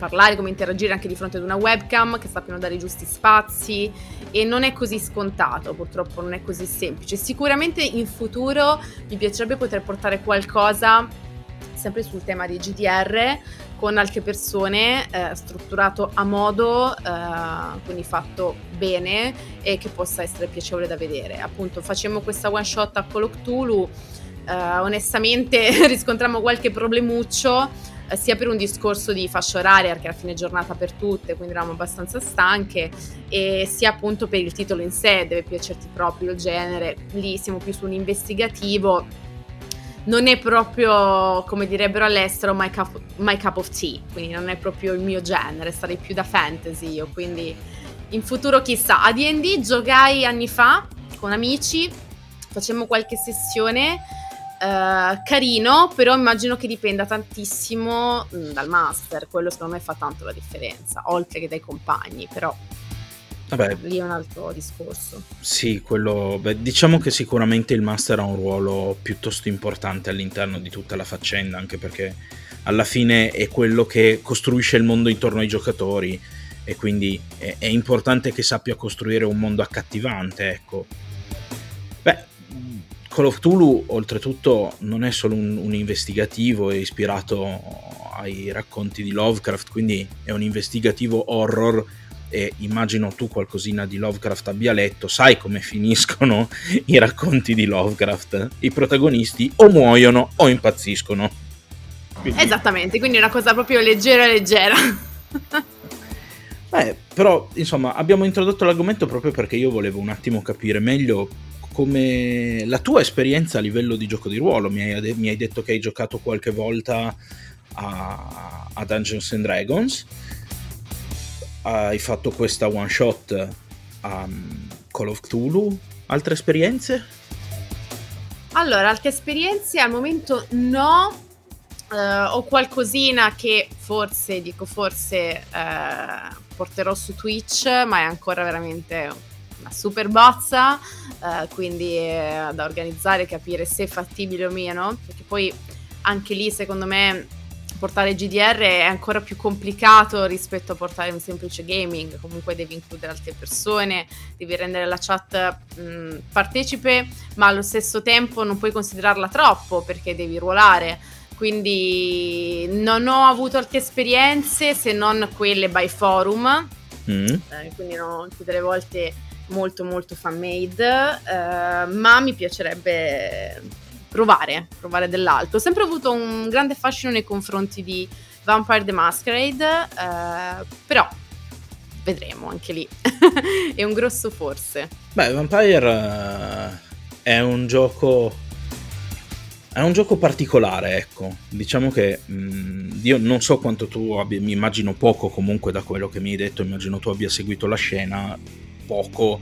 parlare, come interagire anche di fronte ad una webcam, che sappiano dare i giusti spazi e non è così scontato, purtroppo non è così semplice. Sicuramente in futuro mi piacerebbe poter portare qualcosa sempre sul tema di GDR con altre persone, eh, strutturato a modo, eh, quindi fatto bene e che possa essere piacevole da vedere. Appunto, facciamo questa one shot a Cthulhu. Eh, onestamente riscontriamo qualche problemuccio sia per un discorso di fascia oraria, perché era fine giornata per tutte, quindi eravamo abbastanza stanche, e sia appunto per il titolo in sé, deve piacerti proprio il genere, lì siamo più su un investigativo, non è proprio, come direbbero all'estero, my cup, my cup of tea, quindi non è proprio il mio genere, sarei più da fantasy io, quindi in futuro chissà. A D&D giogai anni fa con amici, facemmo qualche sessione Uh, carino, però immagino che dipenda tantissimo mh, mm, dal master, quello secondo me fa tanto la differenza, oltre che dai compagni, però Vabbè, lì è un altro discorso. Sì, quello, beh, diciamo che sicuramente il master ha un ruolo piuttosto importante all'interno di tutta la faccenda, anche perché alla fine è quello che costruisce il mondo intorno ai giocatori e quindi è, è importante che sappia costruire un mondo accattivante, ecco. Beh, Call of Cthulhu oltretutto non è solo un, un, investigativo, è ispirato ai racconti di Lovecraft, quindi è un investigativo horror e immagino tu qualcosina di Lovecraft abbia letto, sai come finiscono i racconti di Lovecraft. I protagonisti o muoiono o impazziscono. Quindi... Esattamente, quindi è una cosa proprio leggera leggera. Beh, però insomma abbiamo introdotto l'argomento proprio perché io volevo un attimo capire meglio come la tua esperienza a livello di gioco di ruolo. Mi hai, mi hai detto che hai giocato qualche volta a, a, Dungeons and Dragons, hai fatto questa one shot a um, Call of Cthulhu. Altre esperienze? Allora, altre esperienze al momento no. Uh, ho qualcosina che forse, dico forse, uh, porterò su Twitch, ma è ancora veramente una super bozza, eh, quindi è da organizzare, capire se è fattibile o meno, perché poi anche lì secondo me portare GDR è ancora più complicato rispetto a portare un semplice gaming, comunque devi includere altre persone, devi rendere la chat mh, partecipe, ma allo stesso tempo non puoi considerarla troppo perché devi ruolare. Quindi non ho avuto altre esperienze se non quelle by forum, mm. eh, quindi no, tutte le volte molto molto fan made, eh, ma mi piacerebbe provare, provare dell'altro. Ho sempre avuto un grande fascino nei confronti di Vampire the Masquerade, eh, però vedremo anche lì. è un grosso forse. Beh, Vampire uh, è un gioco è un gioco particolare, ecco. Diciamo che mh, mm, io non so quanto tu abbia, mi immagino poco comunque da quello che mi hai detto, immagino tu abbia seguito la scena poco.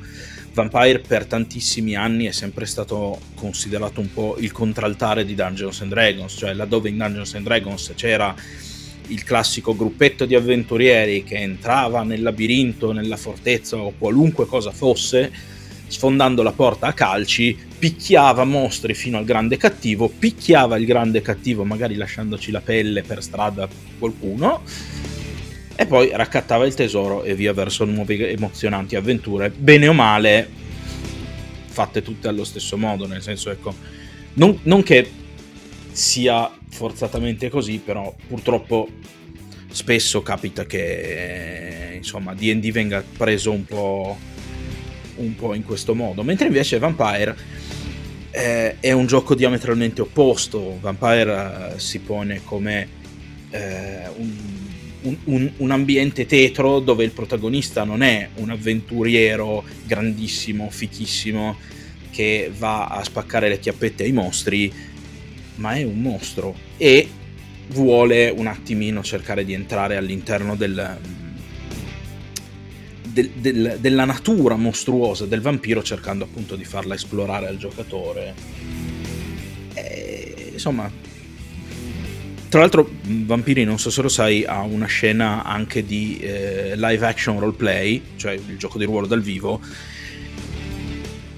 Vampire per tantissimi anni è sempre stato considerato un po' il contraltare di Dungeons and Dragons, cioè laddove in Dungeons and Dragons c'era il classico gruppetto di avventurieri che entrava nel labirinto, nella fortezza o qualunque cosa fosse, sfondando la porta a calci, picchiava mostri fino al grande cattivo, picchiava il grande cattivo magari lasciandoci la pelle per strada qualcuno e poi raccattava il tesoro e via verso nuove emozionanti avventure, bene o male fatte tutte allo stesso modo, nel senso ecco, non, non che sia forzatamente così, però purtroppo spesso capita che insomma D&D venga preso un po' un po' in questo modo, mentre invece Vampire eh, è un gioco diametralmente opposto. Vampire eh, si pone come eh, un, un, un, un, ambiente tetro dove il protagonista non è un avventuriero grandissimo, fichissimo, che va a spaccare le chiappette ai mostri, ma è un mostro e vuole un attimino cercare di entrare all'interno del, del, del, della natura mostruosa del vampiro cercando appunto di farla esplorare al giocatore. E, insomma, tra l'altro Vampiri, non so se lo sai, ha una scena anche di eh, live action roleplay, cioè il gioco di ruolo dal vivo,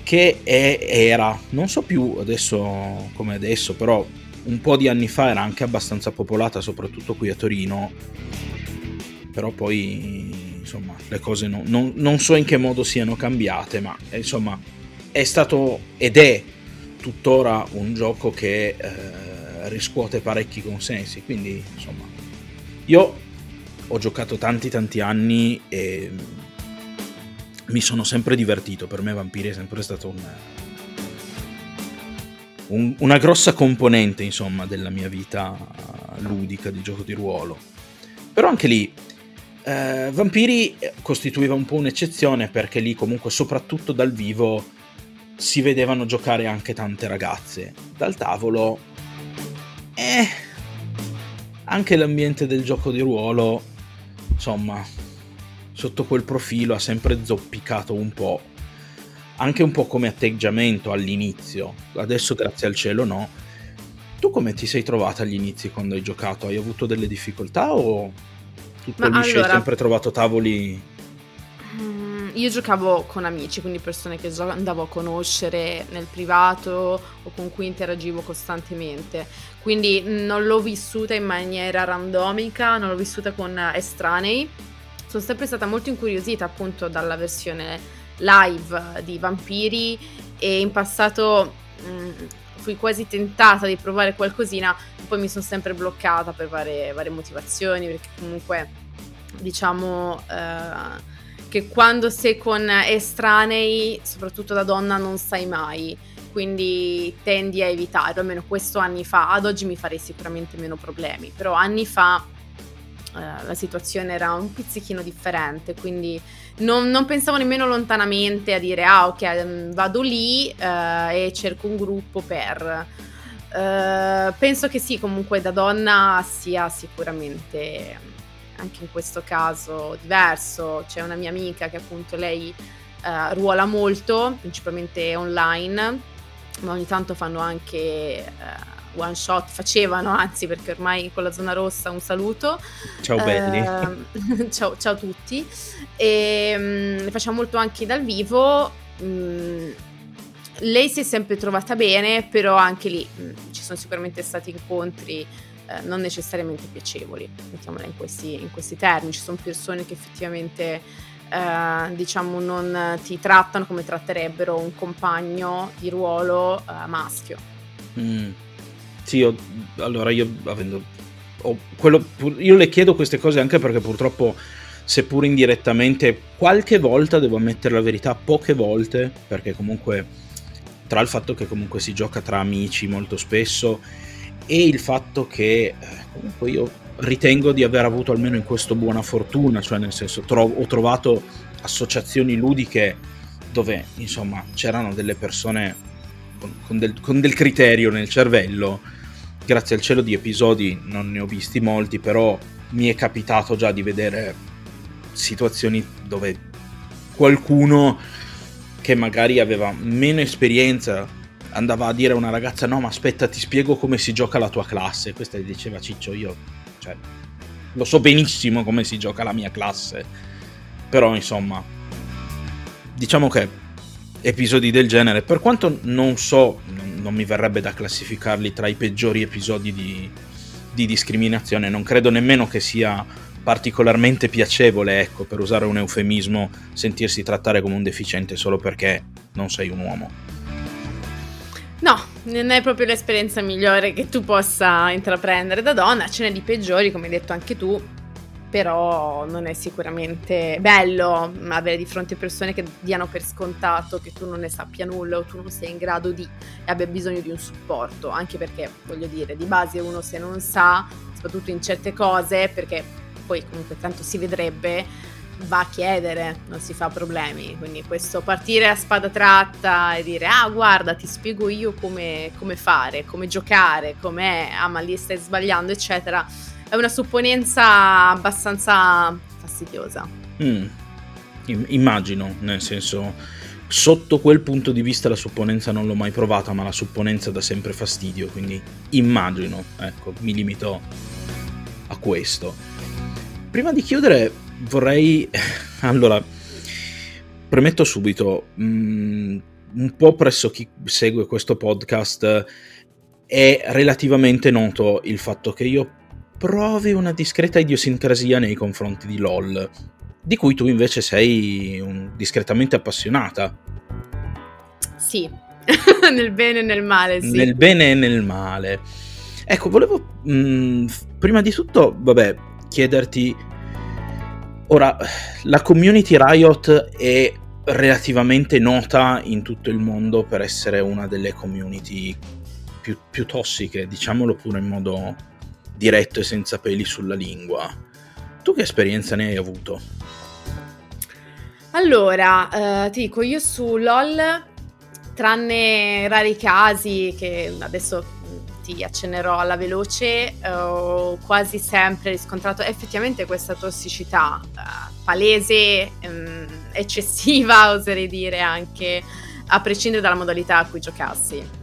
che è, era, non so più adesso come adesso, però un po' di anni fa era anche abbastanza popolata, soprattutto qui a Torino, però poi insomma le cose no, non, non, so in che modo siano cambiate, ma insomma è stato ed è tuttora un gioco che eh, riscuote parecchi consensi, quindi insomma io ho giocato tanti tanti anni e mi sono sempre divertito, per me Vampiri è sempre stato un un, una grossa componente, insomma, della mia vita ludica di gioco di ruolo. Però anche lì, eh, Vampiri costituiva un po' un'eccezione perché lì comunque, soprattutto dal vivo, si vedevano giocare anche tante ragazze. Dal tavolo, eh, anche l'ambiente del gioco di ruolo, insomma, sotto quel profilo ha sempre zoppicato un po' anche un po' come atteggiamento all'inizio, adesso grazie al cielo no. Tu come ti sei trovata agli inizi quando hai giocato? Hai avuto delle difficoltà o tutto Ma liscio allora... hai sempre trovato tavoli? Io giocavo con amici, quindi persone che andavo a conoscere nel privato o con cui interagivo costantemente. Quindi non l'ho vissuta in maniera randomica, non l'ho vissuta con estranei. Sono sempre stata molto incuriosita appunto dalla versione live di vampiri e in passato mh, mm, fui quasi tentata di provare qualcosina, poi mi sono sempre bloccata per varie, varie motivazioni, perché comunque diciamo eh, che quando sei con estranei, soprattutto da donna, non sai mai, quindi tendi a evitarlo, almeno questo anni fa, ad oggi mi farei sicuramente meno problemi, però anni fa eh, la situazione era un pizzichino differente, quindi non, non, pensavo nemmeno lontanamente a dire ah ok mm, vado lì uh, e cerco un gruppo per... Uh, penso che sì, comunque da donna sia sicuramente anche in questo caso diverso. C'è una mia amica che appunto lei ruola molto, principalmente online, ma ogni tanto fanno anche one shot facevano, anzi perché ormai con la zona rossa un saluto. Ciao belli. Eh, ciao, ciao, a tutti. E, um, le facciamo molto anche dal vivo. Um, lei si è sempre trovata bene, però anche lì um, ci sono sicuramente stati incontri eh, non necessariamente piacevoli, mettiamola in questi, in questi termini. Ci sono persone che effettivamente... Uh, diciamo non ti trattano come tratterebbero un compagno di ruolo uh, maschio. Mm. Sì, io, allora io avendo... Quello, io le chiedo queste cose anche perché purtroppo, seppur indirettamente, qualche volta devo ammettere la verità, poche volte, perché comunque tra il fatto che comunque si gioca tra amici molto spesso e il fatto che eh, comunque io ritengo di aver avuto almeno in questo buona fortuna, cioè nel senso tro- ho trovato associazioni ludiche dove insomma c'erano delle persone con, con, del, con del criterio nel cervello. Grazie al cielo di episodi non ne ho visti molti, però mi è capitato già di vedere situazioni dove qualcuno che magari aveva meno esperienza andava a dire a una ragazza no ma aspetta ti spiego come si gioca la tua classe questa gli diceva Ciccio io cioè, lo so benissimo come si gioca la mia classe però insomma diciamo che episodi del genere per quanto non so non mi verrebbe da classificarli tra i peggiori episodi di, di discriminazione. Non credo nemmeno che sia particolarmente piacevole, ecco, per usare un eufemismo, sentirsi trattare come un deficiente solo perché non sei un uomo. No, non è proprio l'esperienza migliore che tu possa intraprendere da donna, ce n'è di peggiori, come hai detto anche tu. però non è sicuramente bello avere di fronte persone che diano per scontato che tu non ne sappia nulla o tu non sei in grado di e abbia bisogno di un supporto, anche perché voglio dire, di base uno se non sa, soprattutto in certe cose, perché poi comunque tanto si vedrebbe, va a chiedere, non si fa problemi. Quindi questo partire a spada tratta e dire ah guarda ti spiego io come, come fare, come giocare, com'è, ah ma lì stai sbagliando eccetera, è una supponenza abbastanza fastidiosa. Mm. Immagino, nel senso, sotto quel punto di vista la supponenza non l'ho mai provata, ma la supponenza dà sempre fastidio, quindi immagino, ecco, mi limito a questo. Prima di chiudere vorrei... allora, premetto subito, mm, un po' presso chi segue questo podcast è relativamente noto il fatto che io provi una discreta idiosincrasia nei confronti di LOL, di cui tu invece sei un, discretamente appassionata. Sì, nel bene e nel male, sì. Nel bene e nel male. Ecco, volevo mh, mm, prima di tutto, vabbè, chiederti ora la community Riot è relativamente nota in tutto il mondo per essere una delle community più, più tossiche, diciamolo pure in modo diretto e senza peli sulla lingua. Tu che esperienza ne hai avuto? Allora, eh, ti dico, io su LOL, tranne rari casi che adesso ti accennerò alla veloce, ho quasi sempre riscontrato effettivamente questa tossicità eh, palese, ehm, eccessiva, oserei dire anche, a prescindere dalla modalità a cui giocassi.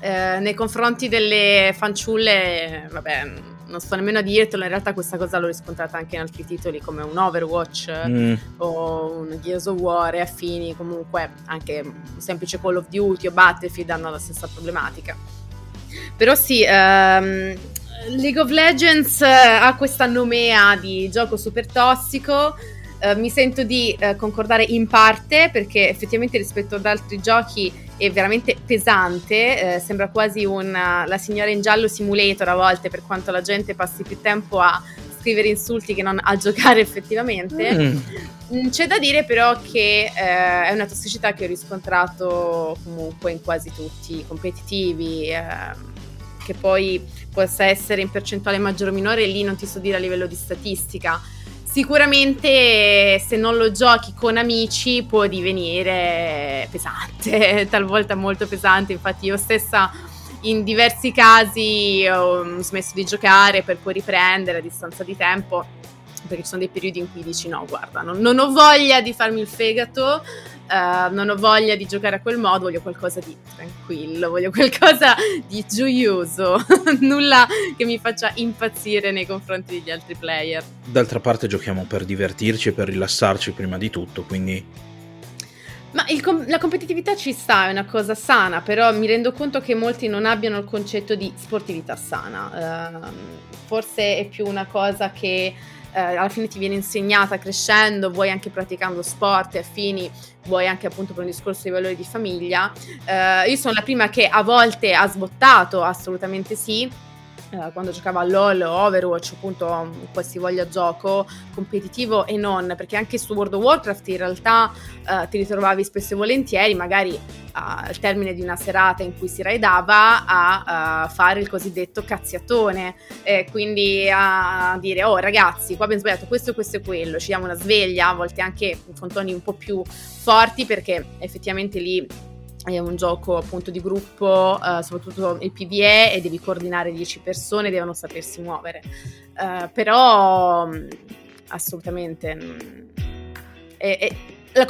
Eh, nei confronti delle fanciulle, vabbè, non sto nemmeno a dirtelo, in realtà questa cosa l'ho riscontrata anche in altri titoli come un Overwatch mm. o un Gears of War e affini, comunque anche un semplice Call of Duty o Battlefield hanno la stessa problematica. Però sì, ehm, League of Legends eh, ha questa nomea di gioco super tossico. Uh, mi sento di uh, concordare in parte perché effettivamente rispetto ad altri giochi è veramente pesante, uh, sembra quasi una, la signora in giallo simulator a volte per quanto la gente passi più tempo a scrivere insulti che non a giocare effettivamente. Mm. mm c'è da dire però che è una tossicità che ho riscontrato comunque in quasi tutti i competitivi, ehm, che poi possa essere in percentuale maggiore o minore, lì non ti so dire a livello di statistica Sicuramente se non lo giochi con amici può divenire pesante, talvolta molto pesante, infatti io stessa in diversi casi ho smesso di giocare per poi riprendere a distanza di tempo, perché ci sono dei periodi in cui dici no, guarda, non, non ho voglia di farmi il fegato, Uh, non ho voglia di giocare a quel modo, voglio qualcosa di tranquillo, voglio qualcosa di gioioso, nulla che mi faccia impazzire nei confronti degli altri player. D'altra parte giochiamo per divertirci e per rilassarci prima di tutto, quindi... Ma com- la competitività ci sta, è una cosa sana, però mi rendo conto che molti non abbiano il concetto di sportività sana. Uh, forse è più una cosa che eh, alla fine ti viene insegnata crescendo, vuoi anche praticando sport e affini, vuoi anche appunto per un discorso di valori di famiglia. Eh, io sono la prima che a volte ha sbottato, assolutamente sì, eh, quando giocavo a LOL Overwatch, appunto qualsivoglia gioco competitivo e non, perché anche su World of Warcraft in realtà uh, ti ritrovavi spesso e volentieri, magari uh, al termine di una serata in cui si raidava, a uh, fare il cosiddetto cazziatone, eh, quindi a dire oh ragazzi, qua abbiamo sbagliato questo, questo e quello, ci diamo una sveglia, a volte anche con toni un po' più forti perché effettivamente lì è un gioco appunto di gruppo, uh, soprattutto il PvE, e devi coordinare 10 persone, devono sapersi muovere. Uh, però mm, assolutamente mh, mm, è, è, la,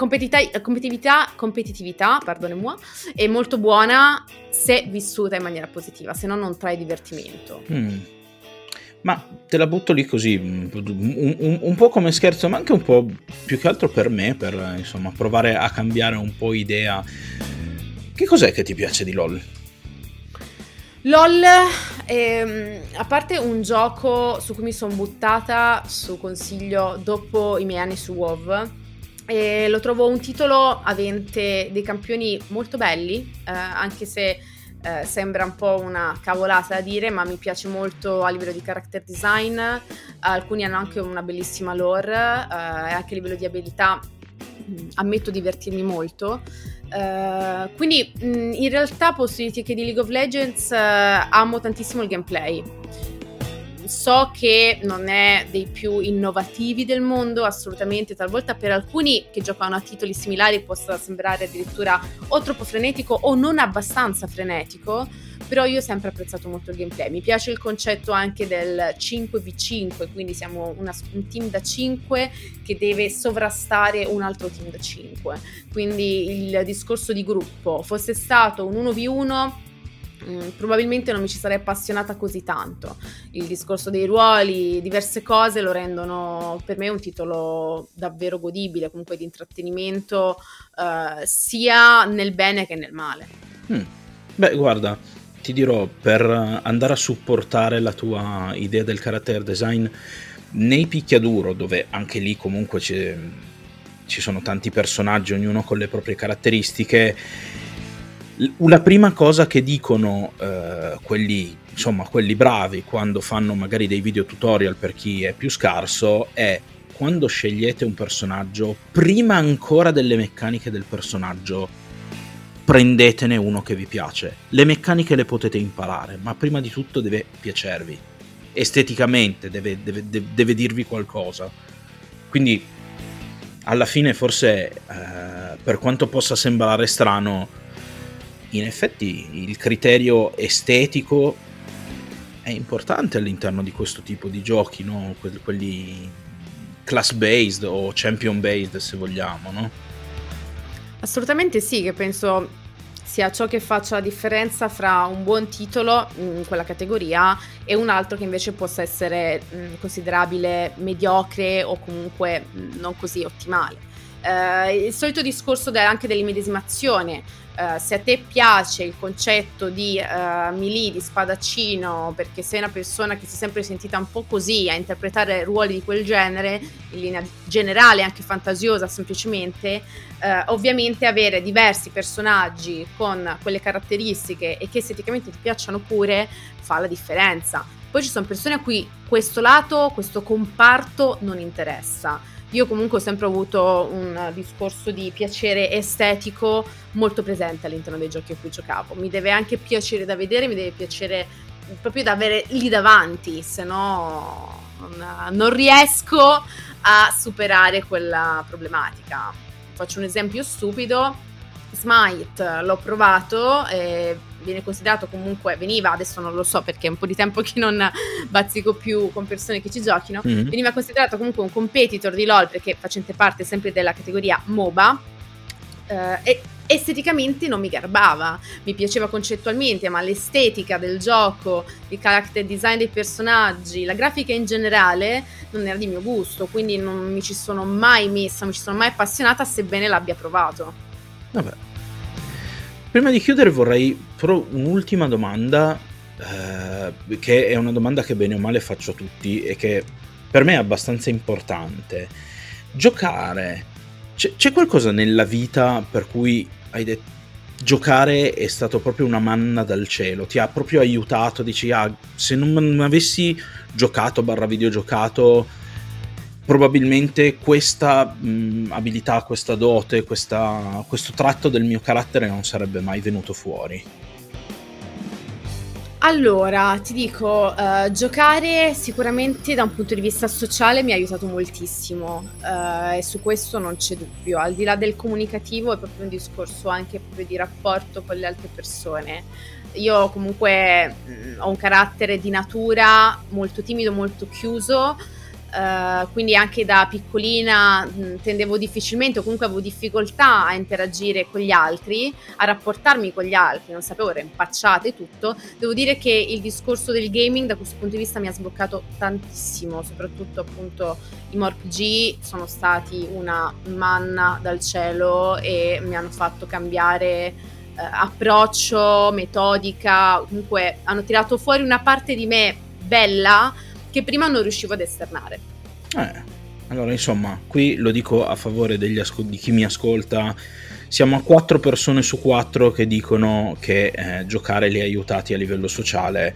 la competitività, competitività pardonne-moi, è molto buona se vissuta in maniera positiva, se no non trae divertimento. Mm. Ma te la butto lì così, un, un, un, po' come scherzo, ma anche un po' più che altro per me, per insomma provare a cambiare un po' idea che cos'è che ti piace di LOL? LOL, ehm, a parte un gioco su cui mi sono buttata su consiglio dopo i miei anni su WoW, e lo trovo un titolo avente dei campioni molto belli, eh, anche se eh, sembra un po' una cavolata da dire, ma mi piace molto a livello di character design. Alcuni hanno anche una bellissima lore eh, anche a livello di abilità ammetto divertirmi molto. Uh, quindi mh, mm, in realtà posso dirti che di League of Legends uh, amo tantissimo il gameplay so che non è dei più innovativi del mondo, assolutamente, talvolta per alcuni che giocano a titoli similari possa sembrare addirittura o troppo frenetico o non abbastanza frenetico, però io ho sempre apprezzato molto il gameplay. Mi piace il concetto anche del 5v5, quindi siamo una, un team da 5 che deve sovrastare un altro team da 5. Quindi il discorso di gruppo fosse stato un 1v1 Mm, probabilmente non mi ci sarei appassionata così tanto. Il discorso dei ruoli, diverse cose lo rendono per me un titolo davvero godibile, comunque di intrattenimento, uh, sia nel bene che nel male. Mm. Beh, guarda, ti dirò, per andare a supportare la tua idea del character design, nei picchiaduro, dove anche lì comunque ci sono tanti personaggi, ognuno con le proprie caratteristiche, la prima cosa che dicono eh, quelli, insomma, quelli bravi quando fanno magari dei video tutorial per chi è più scarso è quando scegliete un personaggio, prima ancora delle meccaniche del personaggio, prendetene uno che vi piace. Le meccaniche le potete imparare, ma prima di tutto deve piacervi. Esteticamente deve, deve, deve, deve dirvi qualcosa. Quindi, alla fine, forse, eh, per quanto possa sembrare strano, in effetti il criterio estetico è importante all'interno di questo tipo di giochi, no? quelli class based o champion based se vogliamo, no? Assolutamente sì, che penso sia ciò che faccia la differenza fra un buon titolo in quella categoria e un altro che invece possa essere mh, considerabile mediocre o comunque mh, non così ottimale. Uh, il solito discorso de- anche dell'immedesimazione, Uh, se a te piace il concetto di uh, melee, di spadaccino, perché sei una persona che si è sempre sentita un po' così a interpretare ruoli di quel genere, in linea generale, anche fantasiosa semplicemente, uh, ovviamente avere diversi personaggi con quelle caratteristiche e che esteticamente ti piacciono pure fa la differenza. Poi ci sono persone a cui questo lato, questo comparto non interessa io comunque ho sempre avuto un discorso di piacere estetico molto presente all'interno dei giochi a cui giocavo. Mi deve anche piacere da vedere, mi deve piacere proprio da avere lì davanti, se no non, riesco a superare quella problematica. Faccio un esempio stupido. Smite l'ho provato e viene considerato comunque, veniva, adesso non lo so perché è un po' di tempo che non bazzico più con persone che ci giochino, mm-hmm. veniva considerato comunque un competitor di LOL perché facente parte sempre della categoria MOBA eh, e esteticamente non mi garbava, mi piaceva concettualmente, ma l'estetica del gioco, il character design dei personaggi, la grafica in generale non era di mio gusto, quindi non mi ci sono mai messa, non mi ci sono mai appassionata sebbene l'abbia provato. Vabbè, Prima di chiudere vorrei però un'ultima domanda, eh, che è una domanda che bene o male faccio a tutti e che per me è abbastanza importante. Giocare, c'è, c'è qualcosa nella vita per cui hai detto giocare è stato proprio una manna dal cielo, ti ha proprio aiutato, dici ah, se non avessi giocato barra videogiocato probabilmente questa mh, abilità, questa dote, questa, questo tratto del mio carattere non sarebbe mai venuto fuori. Allora, ti dico, uh, giocare sicuramente da un punto di vista sociale mi ha aiutato moltissimo uh, e su questo non c'è dubbio. Al di là del comunicativo è proprio un discorso anche proprio di rapporto con le altre persone. Io comunque mh, ho un carattere di natura molto timido, molto chiuso Uh, quindi anche da piccolina tendevo difficilmente o comunque avevo difficoltà a interagire con gli altri, a rapportarmi con gli altri, non sapevo, ero impacciata e tutto. Devo dire che il discorso del gaming da questo punto di vista mi ha sbloccato tantissimo, soprattutto appunto i MORPG sono stati una manna dal cielo e mi hanno fatto cambiare uh, approccio, metodica, comunque hanno tirato fuori una parte di me bella che prima non riuscivo ad esternare. Eh, Allora, insomma, qui lo dico a favore asco- di chi mi ascolta. Siamo a 4 persone su 4 che dicono che eh, giocare li ha aiutati a livello sociale.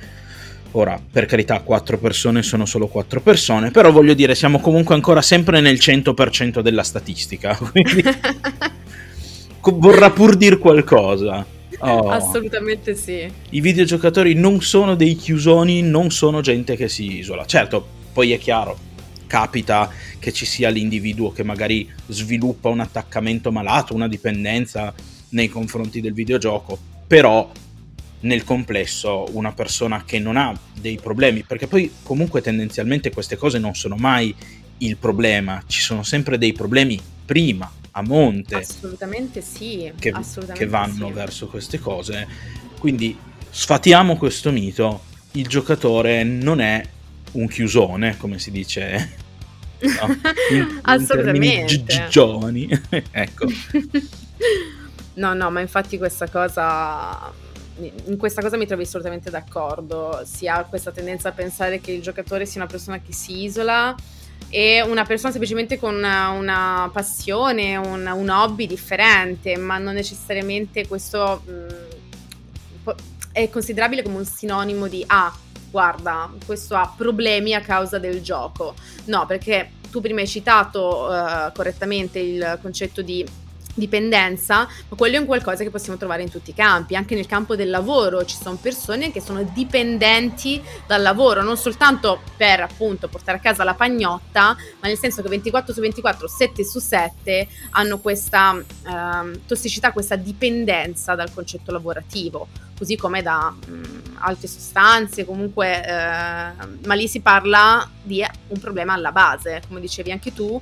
Ora, per carità, 4 persone sono solo 4 persone, però voglio dire, siamo comunque ancora sempre nel 100% della statistica. Quindi vorrà pur dire qualcosa. Oh. Assolutamente sì. I videogiocatori non sono dei chiusoni, non sono gente che si isola. Certo, poi è chiaro, capita che ci sia l'individuo che magari sviluppa un attaccamento malato, una dipendenza nei confronti del videogioco, però nel complesso una persona che non ha dei problemi, perché poi comunque tendenzialmente queste cose non sono mai il problema, ci sono sempre dei problemi prima a monte. Assolutamente sì. Che, assolutamente che vanno sì. verso queste cose. Quindi sfatiamo questo mito. Il giocatore non è un chiusone, come si dice. No, in, assolutamente. In gi- giovani. ecco. no, no, ma infatti questa cosa in questa cosa mi trovi assolutamente d'accordo. Si ha questa tendenza a pensare che il giocatore sia una persona che si isola e una persona semplicemente con una, una passione, un, un, hobby differente, ma non necessariamente questo mh, mm, è considerabile come un sinonimo di ah, guarda, questo ha problemi a causa del gioco. No, perché tu prima hai citato uh, correttamente il concetto di dipendenza, ma quello è un qualcosa che possiamo trovare in tutti i campi, anche nel campo del lavoro ci sono persone che sono dipendenti dal lavoro, non soltanto per appunto portare a casa la pagnotta, ma nel senso che 24 su 24, 7 su 7 hanno questa eh, tossicità, questa dipendenza dal concetto lavorativo, così come da mh, mm, altre sostanze, comunque, eh, ma lì si parla di un problema alla base, come dicevi anche tu,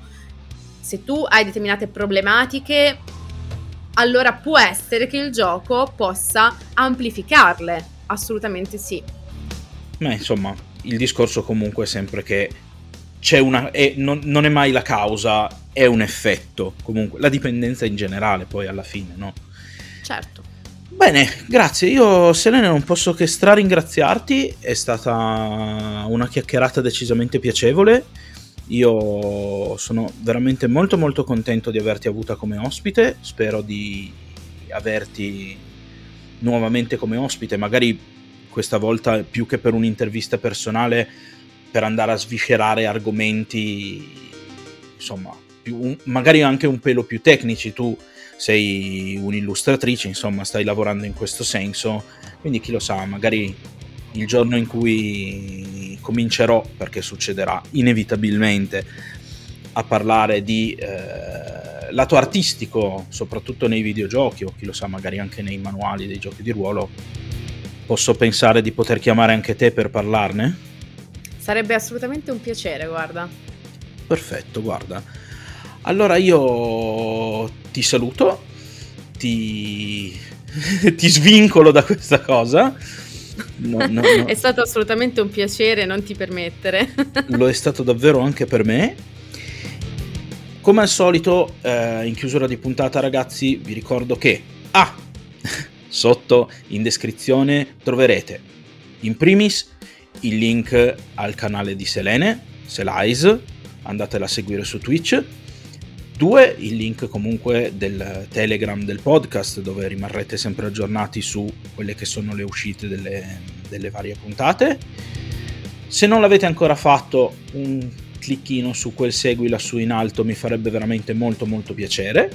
se tu hai determinate problematiche, allora può essere che il gioco possa amplificarle. Assolutamente sì. Ma insomma, il discorso comunque è sempre che c'è una. È, non, non, è mai la causa, è un effetto. Comunque, la dipendenza in generale, poi alla fine, no? Certo. Bene, grazie. Io, Selene, non posso che straringraziarti. È stata una chiacchierata decisamente piacevole io sono veramente molto molto contento di averti avuta come ospite, spero di averti nuovamente come ospite, magari questa volta più che per un'intervista personale per andare a sviscerare argomenti insomma più, magari anche un pelo più tecnici. Tu sei un'illustratrice insomma stai lavorando in questo senso. Quindi chi lo sa magari il giorno in cui comincerò, perché succederà inevitabilmente, a parlare di eh, lato artistico, soprattutto nei videogiochi o chi lo sa magari anche nei manuali dei giochi di ruolo, posso pensare di poter chiamare anche te per parlarne? Sarebbe assolutamente un piacere, guarda. Perfetto, guarda. Allora io ti saluto, ti, ti svincolo da questa cosa No, no, no. è stato assolutamente un piacere, non ti permettere. Lo è stato davvero anche per me. Come al solito, eh, in chiusura di puntata, ragazzi, vi ricordo che ah, sotto in descrizione troverete in primis il link al canale di Selene, Selize, andatela a seguire su Twitch Due, il link comunque del Telegram del podcast dove rimarrete sempre aggiornati su quelle che sono le uscite delle, delle varie puntate. Se non l'avete ancora fatto, un clicchino su quel segui lassù in alto mi farebbe veramente molto molto piacere.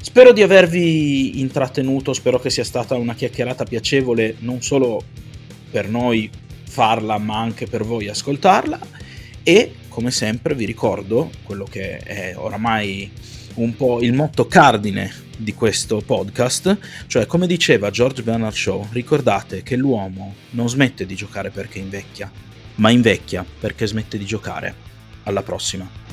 Spero di avervi intrattenuto, spero che sia stata una chiacchierata piacevole non solo per noi farla ma anche per voi ascoltarla e come sempre vi ricordo quello che è oramai un po' il motto cardine di questo podcast, cioè come diceva George Bernard Shaw, ricordate che l'uomo non smette di giocare perché invecchia, ma invecchia perché smette di giocare. Alla prossima.